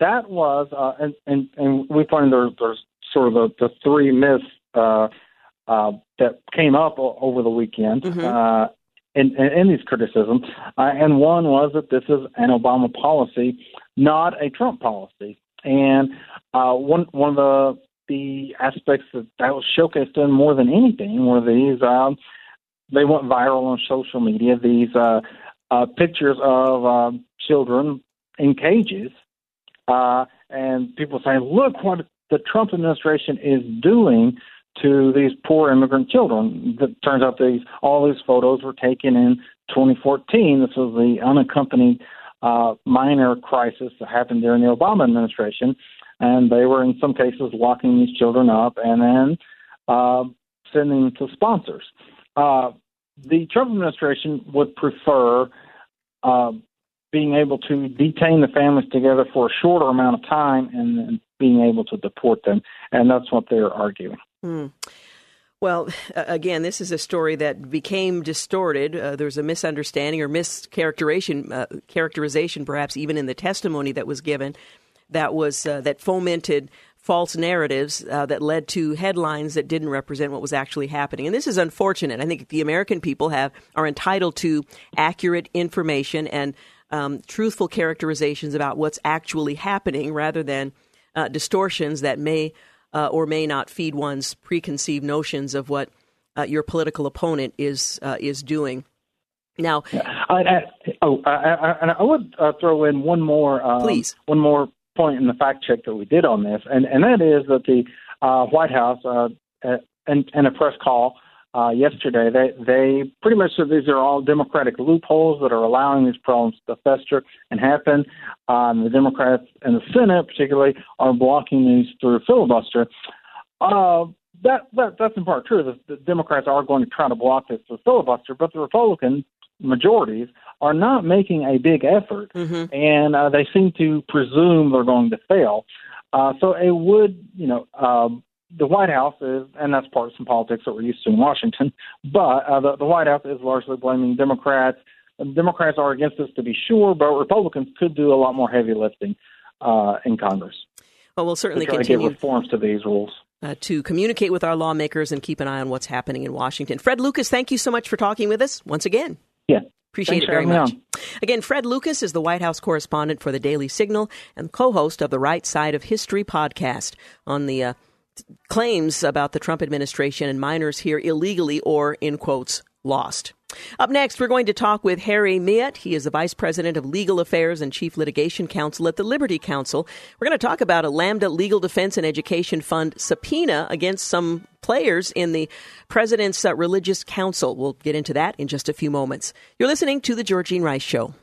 that was, uh, and, and, and we find there's, there's sort of the, the three myths uh, uh, that came up o- over the weekend mm-hmm. uh, in, in, in these criticisms. Uh, and one was that this is an Obama policy, not a Trump policy. And uh, one one of the the aspects that that was showcased in more than anything were these. Um, they went viral on social media. These uh, uh, pictures of uh, children in cages, uh, and people saying, "Look what the Trump administration is doing to these poor immigrant children. It turns out these all these photos were taken in 2014. This was the unaccompanied uh, minor crisis that happened during the Obama administration, and they were in some cases locking these children up and then uh, sending them to sponsors. Uh, the Trump administration would prefer uh, being able to detain the families together for a shorter amount of time and being able to deport them. And that's what they're arguing. Hmm. Well, again, this is a story that became distorted. Uh, there's a misunderstanding or mischaracterization, uh, characterization, perhaps even in the testimony that was given, that was uh, that fomented false narratives uh, that led to headlines that didn't represent what was actually happening. And this is unfortunate. I think the American people have are entitled to accurate information and um, truthful characterizations about what's actually happening, rather than uh, distortions that may uh, or may not feed one's preconceived notions of what uh, your political opponent is uh, is doing. Now, I, I, oh, I, I, I would uh, throw in one more, um, please, one more point in the fact check that we did on this, and and that is that the uh, White House, uh, in, in a press call, uh, yesterday. They they pretty much said these are all Democratic loopholes that are allowing these problems to fester and happen. Um, the Democrats and the Senate, particularly, are blocking these through filibuster. Uh, that, that that's in part true. The, the Democrats are going to try to block this through filibuster, but the Republican majorities are not making a big effort, mm-hmm. and uh, they seem to presume they're going to fail. Uh, so it would, you know, um, the White House is, and that's partisan politics that we're used to in Washington, but uh, the, the White House is largely blaming Democrats. Democrats are against this to be sure, but Republicans could do a lot more heavy lifting uh, in Congress. Well, we'll certainly to try continue to get reforms to these rules. Uh, to communicate with our lawmakers and keep an eye on what's happening in Washington. Fred Lucas, thank you so much for talking with us once again. Yeah. Appreciate Thanks it very much. On. Again, Fred Lucas is the White House correspondent for the Daily Signal and co host of the Right Side of History podcast on the uh, claims about the Trump administration and minors here illegally or, in quotes, lost. Up next, we're going to talk with Harry Mihet. He is the Vice President of Legal Affairs and Chief Litigation Counsel at the Liberty Counsel. We're going to talk about a Lambda Legal Defense and Education Fund subpoena against some players in the President's uh, Religious Council. We'll get into that in just a few moments. You're listening to The Georgene Rice Show.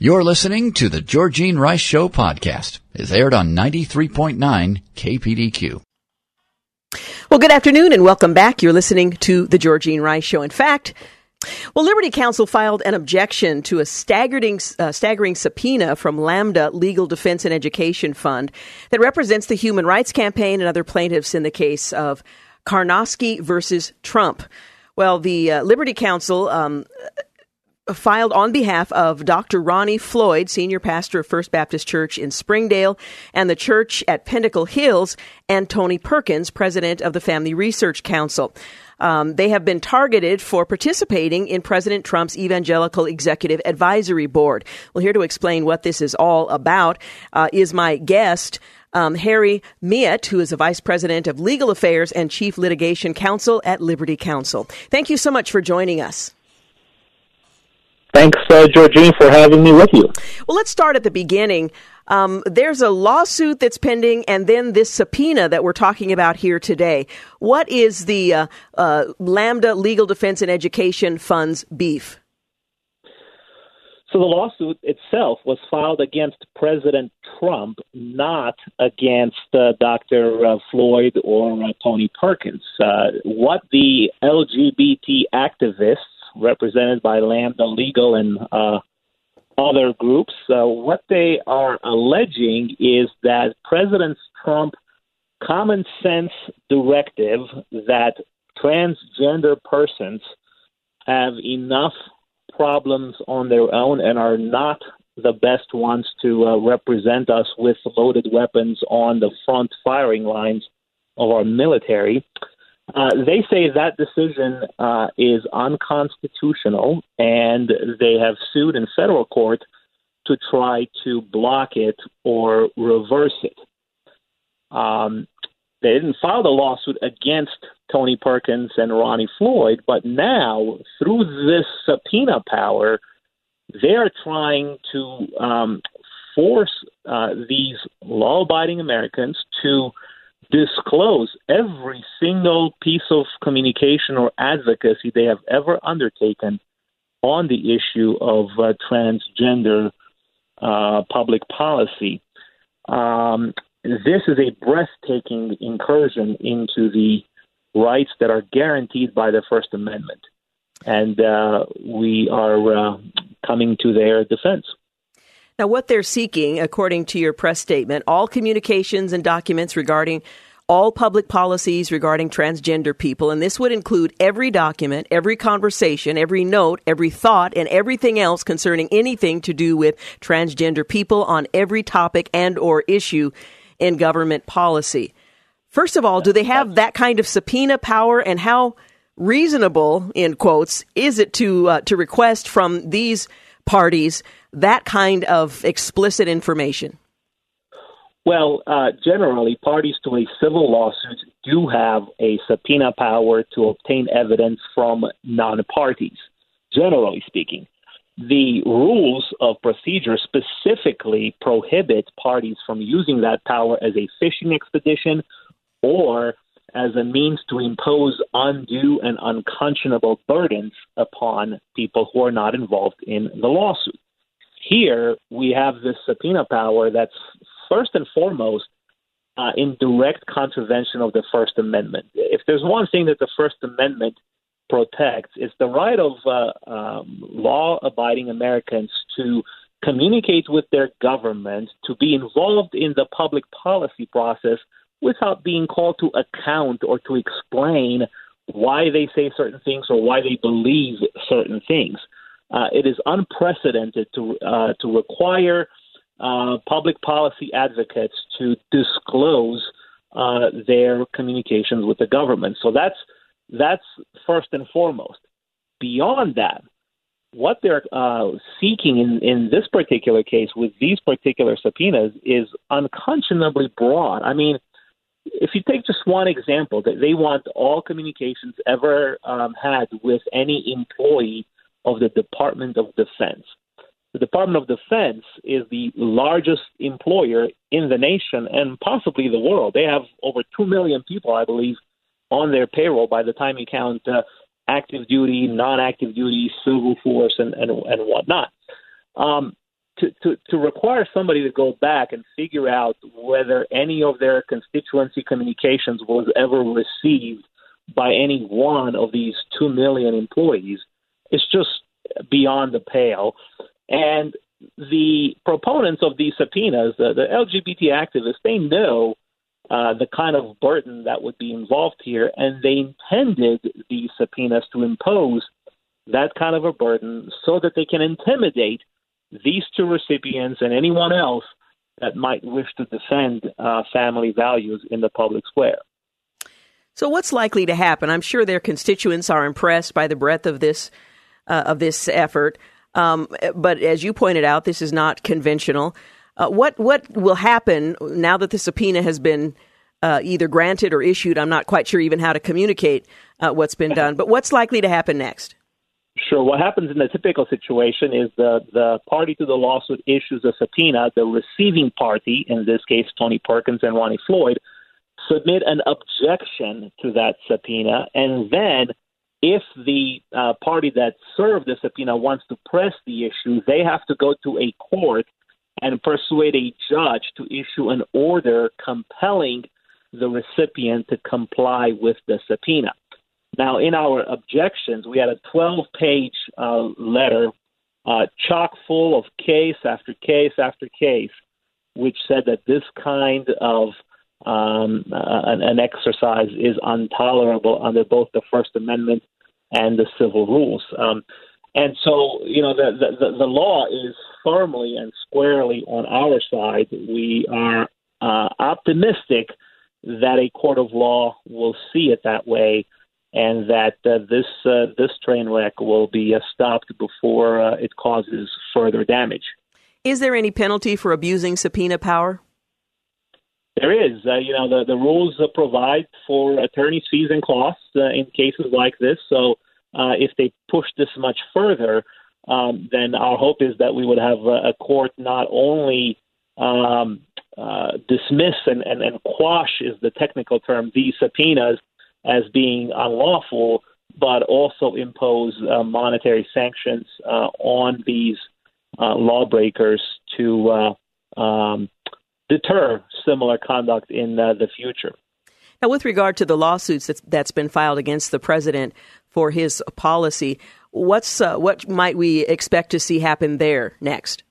You're listening to The Georgene Rice Show podcast. It's aired on 93.9 KPDQ. Well, good afternoon and welcome back. You're listening to The Georgene Rice Show. In fact, well, Liberty Counsel filed an objection to a staggering, uh, staggering subpoena from Lambda Legal Defense and Education Fund that represents the Human Rights Campaign and other plaintiffs in the case of Karnoski versus Trump. Well, the uh, Liberty Counsel um, filed on behalf of Dr. Ronnie Floyd, senior pastor of First Baptist Church in Springdale, and the church at Pinnacle Hills, and Tony Perkins, president of the Family Research Council. Um, they have been targeted for participating in President Trump's Evangelical Executive Advisory Board. Well, here to explain what this is all about uh, is my guest. Um, Harry Mihet, who is the Vice President of Legal Affairs and Chief Litigation Counsel at Liberty Counsel. Thank you so much for joining us. Thanks, uh, Georgene, for having me with you. Well, let's start at the beginning. Um, there's a lawsuit that's pending, and then this subpoena that we're talking about here today. What is the uh, uh, Lambda Legal Defense and Education Fund's beef? So the lawsuit itself was filed against President Trump, not against uh, Dr. Uh, Floyd or uh, Tony Perkins. Uh, what the LGBT activists represented by Lambda Legal and uh, other groups. Uh, what they are alleging is that President Trump common sense directive that transgender persons have enough problems on their own and are not the best ones to uh, represent us with loaded weapons on the front firing lines of our military. Uh, they say that decision uh, is unconstitutional, and they have sued in federal court to try to block it or reverse it. Um, they didn't file the lawsuit against Tony Perkins and Ronnie Floyd, but now, through this subpoena power, they're trying to um, force uh, these law abiding Americans to disclose every single piece of communication or advocacy they have ever undertaken on the issue of uh, transgender uh, public policy. Um, this is a breathtaking incursion into the rights that are guaranteed by the First Amendment. And uh, we are uh, coming to their defense. Now, what they're seeking, according to your press statement, all communications and documents regarding all public policies regarding transgender people, and this would include every document, every conversation, every note, every thought, and everything else concerning anything to do with transgender people on every topic and or issue in government policy. First of all, do they have that kind of subpoena power, and how reasonable, in quotes, is it to uh, to request from these parties that kind of explicit information? Well, uh, generally, parties to a civil lawsuit do have a subpoena power to obtain evidence from non parties, generally speaking. The rules of procedure specifically prohibit parties from using that power as a fishing expedition or as a means to impose undue and unconscionable burdens upon people who are not involved in the lawsuit. Here, we have this subpoena power that's first and foremost uh, in direct contravention of the First Amendment. If there's one thing that the First Amendment protects, it's the right of uh, um, law abiding Americans to communicate with their government, to be involved in the public policy process without being called to account or to explain why they say certain things or why they believe certain things. Uh, it is unprecedented to uh, to require uh, public policy advocates to disclose uh, their communications with the government. So that's that's first and foremost. Beyond that, what they're uh, seeking in, in this particular case with these particular subpoenas is unconscionably broad. I mean, if you take just one example, that they want all communications ever um, had with any employee of the Department of Defense. The Department of Defense is the largest employer in the nation and possibly the world. They have over 2 million people, I believe, on their payroll by the time you count uh, active duty, non active duty, civil force, and, and, and whatnot. Um, to, to, to require somebody to go back and figure out whether any of their constituency communications was ever received by any one of these 2 million employees is just beyond the pale. And the proponents of these subpoenas, the, the LGBT activists, they know uh, the kind of burden that would be involved here, and they intended these subpoenas to impose that kind of a burden so that they can intimidate these two recipients and anyone else that might wish to defend uh, family values in the public square. So, what's likely to happen? I'm sure their constituents are impressed by the breadth of this uh, of this effort, um, but as you pointed out, this is not conventional. Uh, what what will happen now that the subpoena has been uh, either granted or issued? I'm not quite sure even how to communicate uh, what's been done. But what's likely to happen next? Sure. What happens in the typical situation is the, the party to the lawsuit issues a subpoena. The receiving party, in this case Tony Perkins and Ronnie Floyd, submit an objection to that subpoena. And then, if the uh, party that served the subpoena wants to press the issue, they have to go to a court and persuade a judge to issue an order compelling the recipient to comply with the subpoena. Now, in our objections, we had a 12 page uh, letter uh, chock full of case after case after case, which said that this kind of um, uh, an, an, exercise is intolerable under both the First Amendment and the civil rules. Um, and so, you know, the, the, the law is firmly and squarely on our side. We are uh, optimistic that a court of law will see it that way and that uh, this uh, this train wreck will be uh, stopped before uh, it causes further damage. Is there any penalty for abusing subpoena power? There is. Uh, you know, the, the rules uh, provide for attorney fees and costs in cases like this. So if they push this much further, um, then our hope is that we would have a, a court not only um, dismiss and, and, and quash is the technical term these subpoenas as being unlawful, but also impose uh, monetary sanctions uh, on these uh, lawbreakers to uh, um, deter similar conduct in uh, the future. Now, with regard to the lawsuits that's, that's been filed against the president for his policy, what's uh, what might we expect to see happen there next?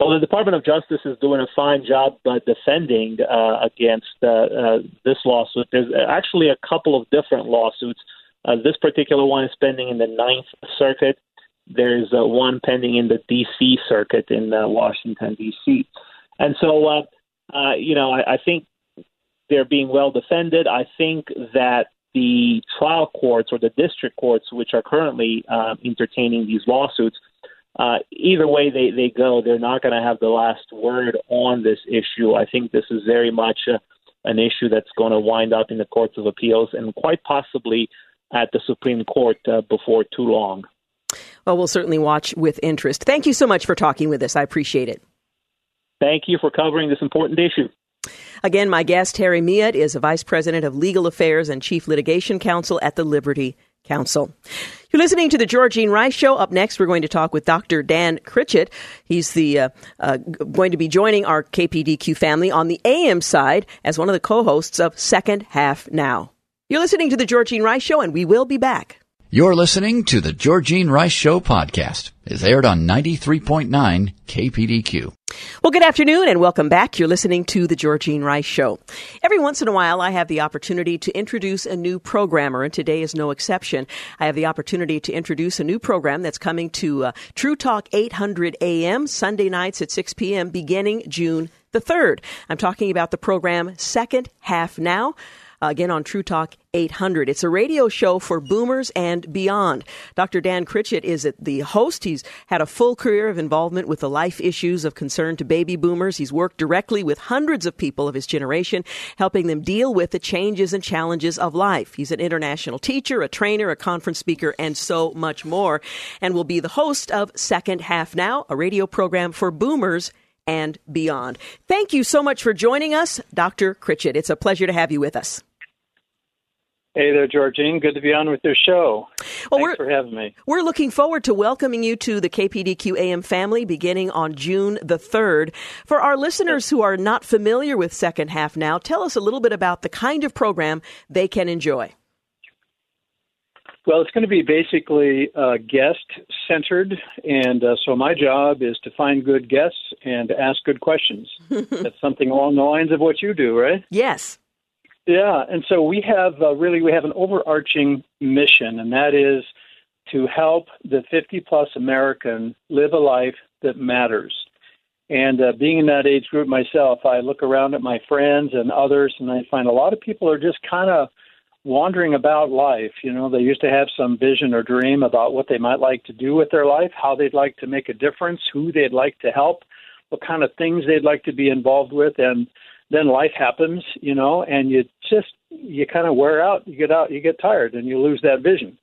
Well, the Department of Justice is doing a fine job uh, defending uh, against uh, uh, this lawsuit. There's actually a couple of different lawsuits. Uh, this particular one is pending in the Ninth Circuit. There's uh, one pending in the D.C. Circuit in Washington, D.C. And so, you know, I, I think they're being well defended. I think that the trial courts or the district courts, which are currently entertaining these lawsuits, uh, either way they, they go, they're not going to have the last word on this issue. I think this is very much a, an issue that's going to wind up in the courts of appeals and quite possibly at the Supreme Court uh, before too long. Well, we'll certainly watch with interest. Thank you so much for talking with us. I appreciate it. Thank you for covering this important issue. Again, my guest, Harry Mihet, is a Vice President of Legal Affairs and Chief Litigation Counsel at the Liberty Counsel. You're listening to the Georgene Rice Show. Up next, we're going to talk with Dr. Dan Critchett. He's the uh, uh, going to be joining our KPDQ family on the AM side as one of the co-hosts of Second Half Now. You're listening to the Georgene Rice Show, and we will be back. You're listening to the Georgene Rice Show podcast. It's aired on 93.9 KPDQ. Well, good afternoon and welcome back. You're listening to the Georgene Rice Show. Every once in a while, I have the opportunity to introduce a new programmer, and today is no exception. I have the opportunity to introduce a new program that's coming to uh, True Talk 800 AM Sunday nights at 6 p.m. beginning June the 3rd. I'm talking about the program Second Half Now again on True Talk 800. It's a radio show for boomers and beyond. Dr. Dan Critchett is the host. He's had a full career of involvement with the life issues of concern to baby boomers. He's worked directly with hundreds of people of his generation, helping them deal with the changes and challenges of life. He's an international teacher, a trainer, a conference speaker, and so much more, and will be the host of Second Half Now, a radio program for boomers and beyond. Thank you so much for joining us, Dr. Critchett. It's a pleasure to have you with us. Hey there, Georgene. Good to be on with your show. Well, Thanks for having me. We're looking forward to welcoming you to the KPDQ AM family beginning on June the 3rd. For our listeners who are not familiar with Second Half Now, tell us a little bit about the kind of program they can enjoy. Well, it's going to be basically uh, guest centered. And uh, so my job is to find good guests and ask good questions. (laughs) That's something along the lines of what you do, right? Yes. Yeah, and so we have uh, really we have an overarching mission, and that is to help the 50 plus American live a life that matters. And uh, being in that age group myself, I look around at my friends and others, and I find a lot of people are just kind of wandering about life. You know, they used to have some vision or dream about what they might like to do with their life, how they'd like to make a difference, who they'd like to help, what kind of things they'd like to be involved with, and then life happens, you know, and you just you kind of wear out, you get out, you get tired, and you lose that vision.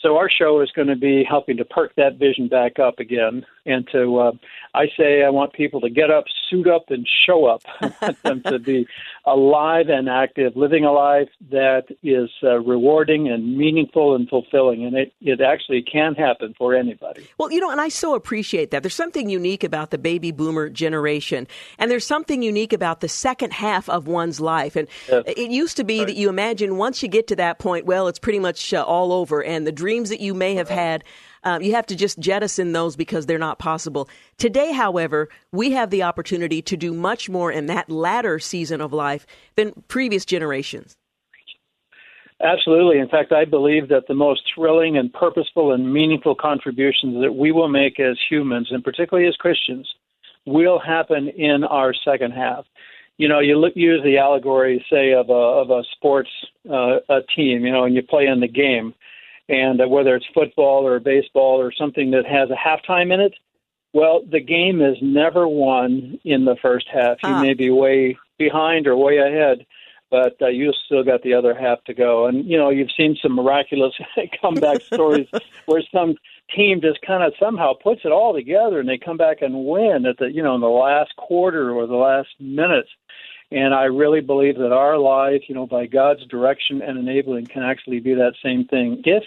So our show is going to be helping to perk that vision back up again, and to uh, I say I want people to get up, suit up, and show up, (laughs) and to be alive and active, living a life that is uh, rewarding and meaningful and fulfilling, and it it actually can happen for anybody. Well, you know, and I so appreciate that. There's something unique about the baby boomer generation, and there's something unique about the second half of one's life. And yes. it used to be right. that you imagine once you get to that point, well, it's pretty much uh, all over, and the dreams that you may have had, um, you have to just jettison those because they're not possible. Today, however, we have the opportunity to do much more in that latter season of life than previous generations. Absolutely. In fact, I believe that the most thrilling and purposeful and meaningful contributions that we will make as humans, and particularly as Christians, will happen in our second half. You know, you look, use the allegory, say, of a of a sports uh, a team. You know, and you play in the game and uh, whether it's football or baseball or something that has a halftime in it, well, the game is never won in the first half. You ah. may be way behind or way ahead, but uh, you still got the other half to go. And you know, you've seen some miraculous (laughs) comeback (laughs) stories where some team just kind of somehow puts it all together and they come back and win at the you know in the last quarter or the last minutes. And I really believe that our life, you know, by God's direction and enabling, can actually be that same thing if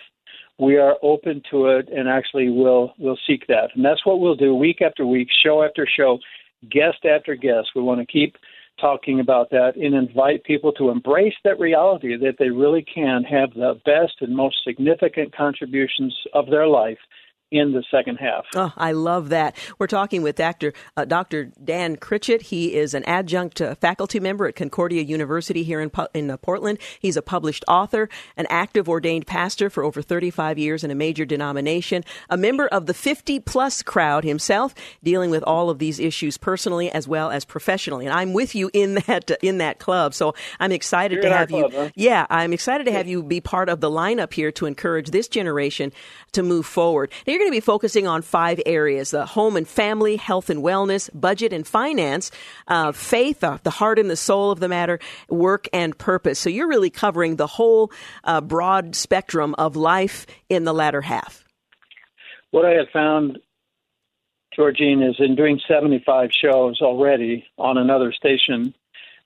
we are open to it and actually will will seek that. And that's what we'll do week after week, show after show, guest after guest. We want to keep talking about that and invite people to embrace that reality that they really can have the best and most significant contributions of their life in the second half. Oh, I love that. We're talking with Dr. Uh, Dr. Dan Critchett. He is an adjunct uh, faculty member at Concordia University here in, in uh, Portland. He's a published author, an active ordained pastor for over 35 years in a major denomination, a member of the 50 plus crowd himself, dealing with all of these issues personally as well as professionally. And I'm with you in that uh, in that club. So I'm excited You're to have club, you. Huh? Yeah, I'm excited to have you be part of the lineup here to encourage this generation to move forward. Now, you're going to be focusing on five areas the home and family, health and wellness, budget and finance, uh, faith, uh, the heart and the soul of the matter, work and purpose. So you're really covering the whole uh, broad spectrum of life in the latter half. What I have found, Georgene, is in doing 75 shows already on another station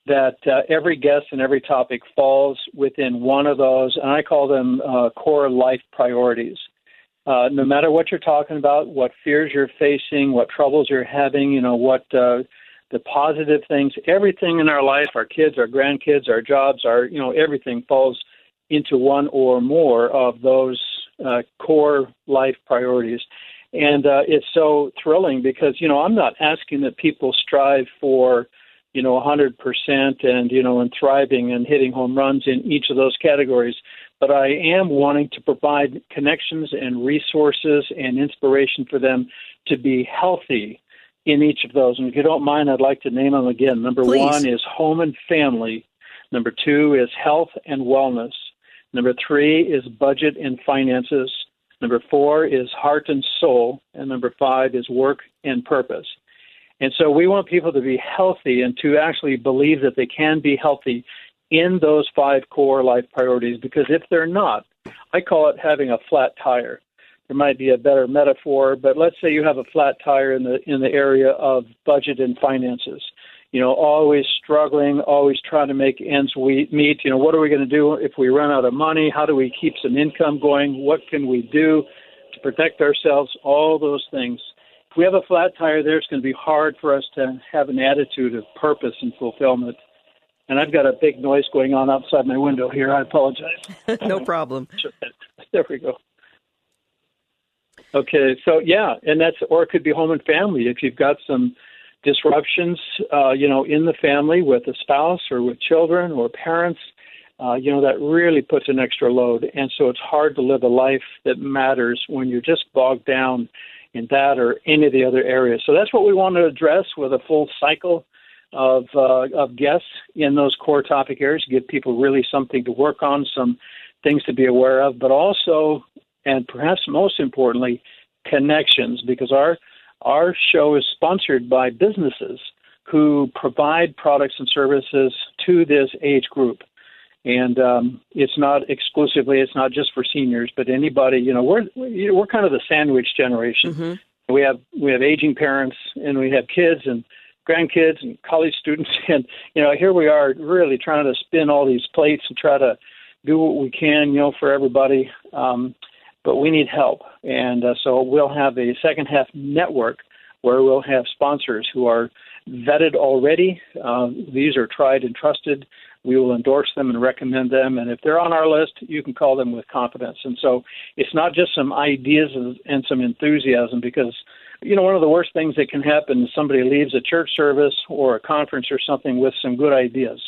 that uh, every guest and every topic falls within one of those, and I call them uh, core life priorities. Uh, no matter what you're talking about, what fears you're facing, what troubles you're having, you know, what uh, the positive things, everything in our life, our kids, our grandkids, our jobs, our, you know, everything falls into one or more of those uh, core life priorities. And uh, it's so thrilling because, you know, I'm not asking that people strive for, you know, 100% and, you know, and thriving and hitting home runs in each of those categories. But I am wanting to provide connections and resources and inspiration for them to be healthy in each of those. And if you don't mind, I'd like to name them again. Number Please. one is home and family. Number two is health and wellness. Number three is budget and finances. Number four is heart and soul. And number five is work and purpose. And so we want people to be healthy and to actually believe that they can be healthy in those five core life priorities because if they're not, I call it having a flat tire. There might be a better metaphor, but let's say you have a flat tire in the in the area of budget and finances. You know, always struggling, always trying to make ends meet. You know, what are we going to do if we run out of money? How do we keep some income going? What can we do to protect ourselves? All those things. If we have a flat tire there, it's going to be hard for us to have an attitude of purpose and fulfillment. And I've got a big noise going on outside my window here. I apologize. (laughs) no problem. (laughs) there we go. Okay, so yeah, and that's or it could be home and family if you've got some disruptions, uh, you know, in the family with a spouse or with children or parents. Uh, you know that really puts an extra load, and so it's hard to live a life that matters when you're just bogged down in that or any of the other areas. So that's what we want to address with a full cycle of uh, of guests in those core topic areas, give people really something to work on, some things to be aware of, but also and perhaps most importantly, connections, because our our show is sponsored by businesses who provide products and services to this age group. And um, it's not exclusively, it's not just for seniors, but anybody. You know, we're we're kind of the sandwich generation. Mm-hmm. We have we have aging parents, and we have kids and grandkids and college students, (laughs) and you know, here we are really trying to spin all these plates and try to do what we can, you know, for everybody. Um, but we need help. And uh, so we'll have a second half network where we'll have sponsors who are vetted already. Uh, these are tried and trusted. We will endorse them and recommend them. And if they're on our list, you can call them with confidence. And so it's not just some ideas and some enthusiasm because, you know, one of the worst things that can happen is somebody leaves a church service or a conference or something with some good ideas.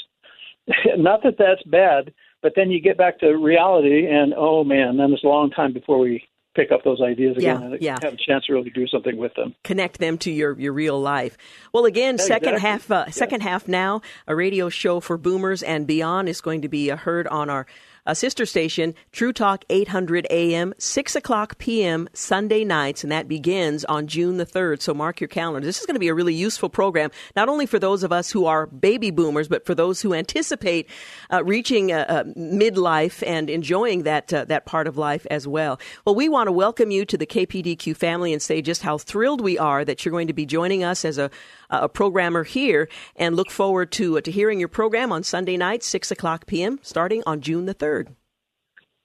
(laughs) not that that's bad, but then you get back to reality, and oh man, then it's a long time before we pick up those ideas again Yeah, and yeah. have a chance to really do something with them. connect them to your, your real life. Well, again, Yeah, second exactly. half uh, second half now, a radio show for boomers and beyond is going to be uh, heard on our uh, sister station, True Talk 800 AM, 6 o'clock p.m. Sunday nights, and that begins on June the 3rd. So mark your calendar. This is going to be a really useful program, not only for those of us who are baby boomers, but for those who anticipate uh, reaching uh, uh, midlife and enjoying that uh, that part of life as well. Well, we want to welcome you to the KPDQ family and say just how thrilled we are that you're going to be joining us as a a programmer here, and look forward to uh, to hearing your program on Sunday night, six o'clock p.m., starting on June the third.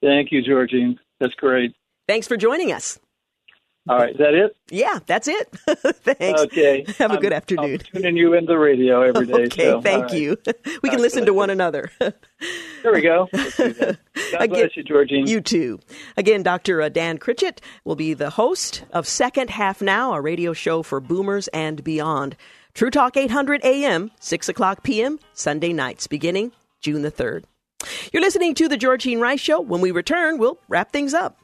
Thank you, Georgene. That's great. Thanks for joining us. All right, is that it? Yeah, that's it. (laughs) Thanks. Okay. Have a I'm- good afternoon. I'm tuning you in the radio every day. (laughs) Okay, so, thank right. you. (laughs) We can listen to one another. There we go. God Again- bless you, Georgene. You too. Again, Dr. uh, Dan Critchett will be the host of Second Half Now, a radio show for boomers and beyond. True Talk 800 AM, 6 o'clock p.m., Sunday nights, beginning June the 3rd. You're listening to The Georgene Rice Show. When we return, we'll wrap things up.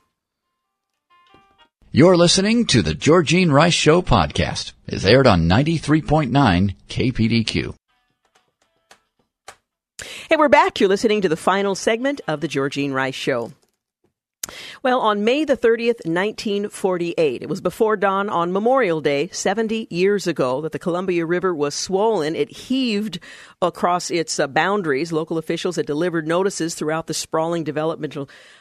You're listening to the Georgene Rice Show podcast. It's aired on 93.9 KPDQ. Hey, we're back. You're listening to the final segment of The Georgene Rice Show. Well, on May the 30th, 1948, it was before dawn on Memorial Day, 70 years ago, that the Columbia River was swollen. It heaved across its uh, boundaries. Local officials had delivered notices throughout the sprawling development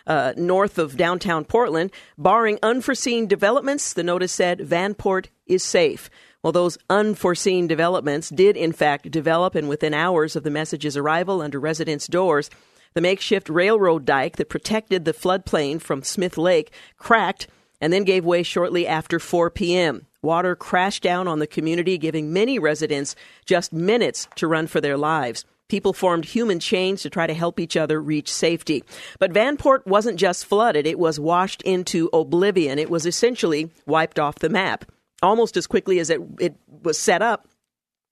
uh, north of downtown Portland. Barring unforeseen developments, the notice said Vanport is safe. Well, those unforeseen developments did, in fact, develop, and within hours of the message's arrival under residents' doors, the makeshift railroad dike that protected the floodplain from Smith Lake cracked and then gave way shortly after 4 p.m. Water crashed down on the community, giving many residents just minutes to run for their lives. People formed human chains to try to help each other reach safety. But Vanport wasn't just flooded, it was washed into oblivion. It was essentially wiped off the map. Almost as quickly as it, it was set up,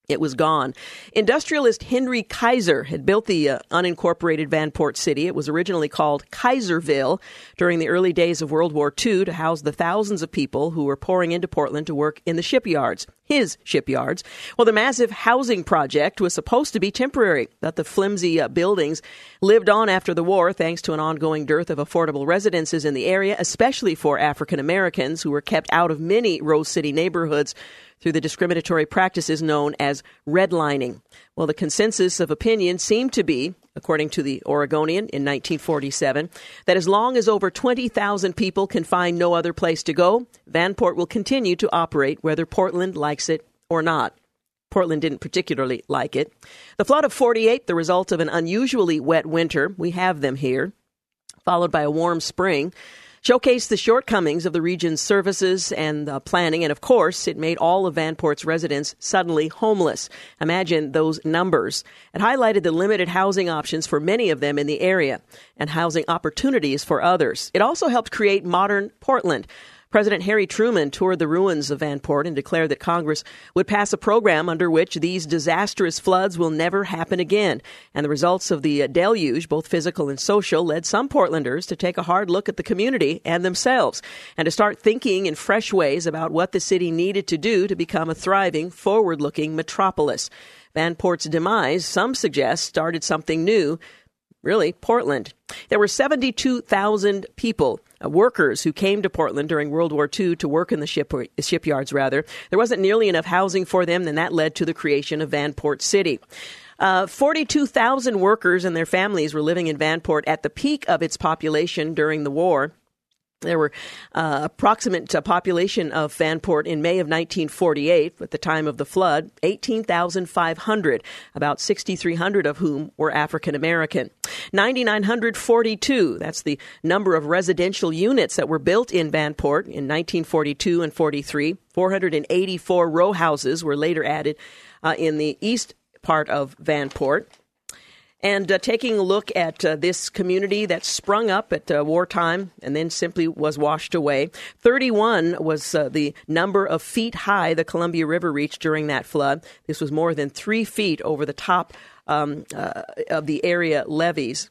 it was gone. Industrialist Henry Kaiser had built the uh, unincorporated Vanport City. It was originally called Kaiserville during the early days of World War II to house the thousands of people who were pouring into Portland to work in the shipyards, his shipyards. Well, the massive housing project was supposed to be temporary, that the flimsy uh, buildings lived on after the war thanks to an ongoing dearth of affordable residences in the area, especially for African Americans who were kept out of many Rose City neighborhoods through the discriminatory practices known as redlining. Well, the consensus of opinion seemed to be, according to the Oregonian in 1947, that as long as over 20,000 people can find no other place to go, Vanport will continue to operate whether Portland likes it or not. Portland didn't particularly like it. The flood of 48, the result of an unusually wet winter, we have them here, followed by a warm spring, showcased the shortcomings of the region's services and uh, planning, and of course, it made all of Vanport's residents suddenly homeless. Imagine those numbers. It highlighted the limited housing options for many of them in the area and housing opportunities for others. It also helped create modern Portland, President Harry Truman toured the ruins of Vanport and declared that Congress would pass a program under which these disastrous floods will never happen again. And the results of the deluge, both physical and social, led some Portlanders to take a hard look at the community and themselves and to start thinking in fresh ways about what the city needed to do to become a thriving, forward looking metropolis. Vanport's demise, some suggest, started something new really, Portland. There were 72,000 people, uh, workers, who came to Portland during World War II to work in the ship, shipyards, rather. There wasn't nearly enough housing for them, and that led to the creation of Vanport City. Uh, 42,000 workers and their families were living in Vanport at the peak of its population during the war. There were uh, approximate uh, population of Vanport in May of 1948, at the time of the flood, 18,500, about 6,300 of whom were African American. 9,942, that's the number of residential units that were built in Vanport in 1942 and 43. 484 row houses were later added uh, in the east part of Vanport and uh, taking a look at uh, this community that sprung up at uh, wartime and then simply was washed away. 31 was uh, the number of feet high the Columbia River reached during that flood. This was more than three feet over the top um, uh, of the area levees.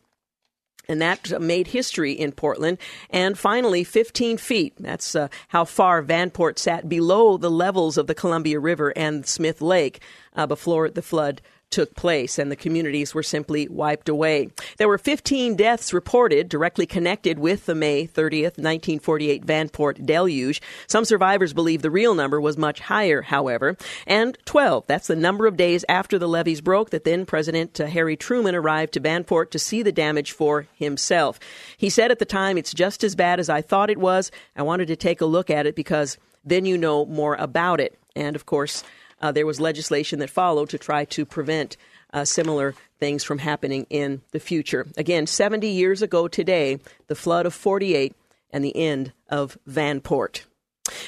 And that made history in Portland. And finally, 15 feet. That's uh, how far Vanport sat below the levels of the Columbia River and Smith Lake before the flood took place and the communities were simply wiped away. There were 15 deaths reported directly connected with the May 30th, 1948 Vanport deluge. Some survivors believe the real number was much higher, however. And 12, that's the number of days after the levees broke that then President Harry Truman arrived to Vanport to see the damage for himself. He said at the time, it's just as bad as I thought it was. I wanted to take a look at it because then you know more about it. And of course, uh, there was legislation that followed to try to prevent uh, similar things from happening in the future. Again, 70 years ago today, the flood of 48 and the end of Vanport.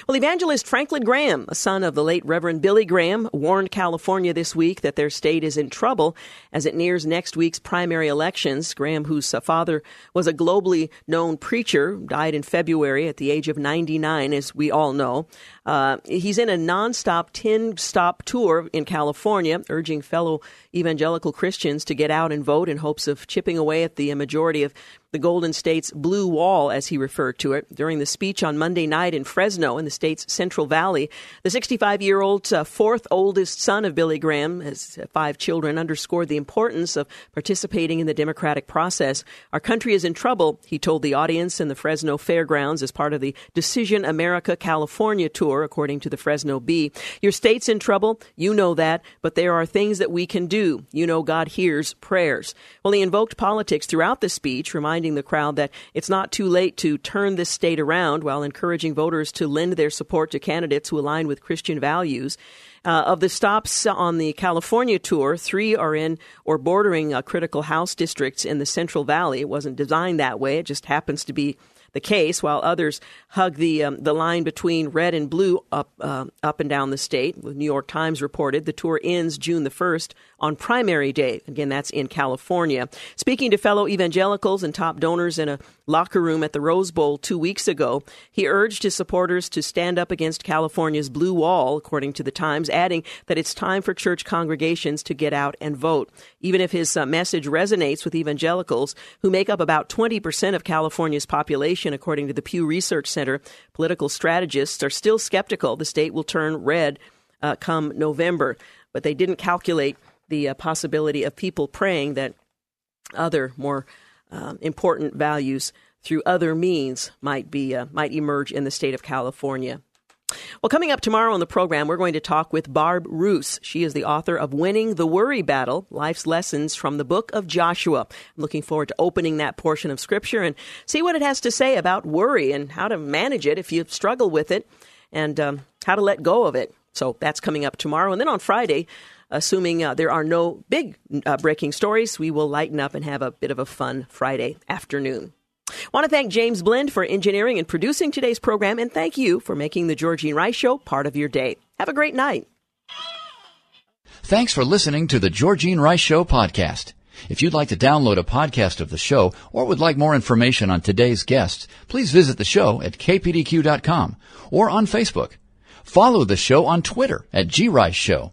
Well, evangelist Franklin Graham, a son of the late Reverend Billy Graham, warned California this week that their state is in trouble as it nears next week's primary elections. Graham, whose father was a globally known preacher, died in February at the age of 99, as we all know. Uh, he's in a nonstop 10 stop tour in California, urging fellow evangelical Christians to get out and vote in hopes of chipping away at the majority of the Golden State's blue wall, as he referred to it. During the speech on Monday night in Fresno in the state's Central Valley, the 65 year old uh, fourth oldest son of Billy Graham, has five children, underscored the importance of participating in the democratic process. Our country is in trouble, he told the audience in the Fresno Fairgrounds as part of the Decision America California tour, according to the Fresno Bee. Your state's in trouble, you know that, but there are things that we can do. You know God hears prayers. Well, he invoked politics throughout the speech, reminding reminding the crowd that it's not too late to turn this state around while encouraging voters to lend their support to candidates who align with Christian values. Uh, of the stops on the California tour, three are in or bordering uh, critical House districts in the Central Valley. It wasn't designed that way. It just happens to be the case, while others hug the um, the line between red and blue up uh, up and down the state. The New York Times reported the tour ends June the first on primary day. Again, that's in California. Speaking to fellow evangelicals and top donors in a locker room at the Rose Bowl two weeks ago, he urged his supporters to stand up against California's blue wall, according to the Times, adding that it's time for church congregations to get out and vote. Even if his uh, message resonates with evangelicals, who make up about 20% of California's population, according to the Pew Research Center, political strategists are still skeptical the state will turn red uh, come November. But they didn't calculate the uh, possibility of people praying that other more um, important values through other means might be uh, might emerge in the state of California. Well, coming up tomorrow on the program, we're going to talk with Barb Roos. She is the author of Winning the Worry Battle Life's Lessons from the Book of Joshua. I'm looking forward to opening that portion of Scripture and see what it has to say about worry and how to manage it if you struggle with it and um, how to let go of it. So that's coming up tomorrow. And then on Friday, assuming uh, there are no big uh, breaking stories, we will lighten up and have a bit of a fun Friday afternoon. Want to thank James Blend for engineering and producing today's program, and thank you for making the Georgene Rice Show part of your day. Have a great night. Thanks for listening to the Georgene Rice Show podcast. If you'd like to download a podcast of the show or would like more information on today's guests, please visit the show at kpdq.com or on Facebook. Follow the show on Twitter at grice show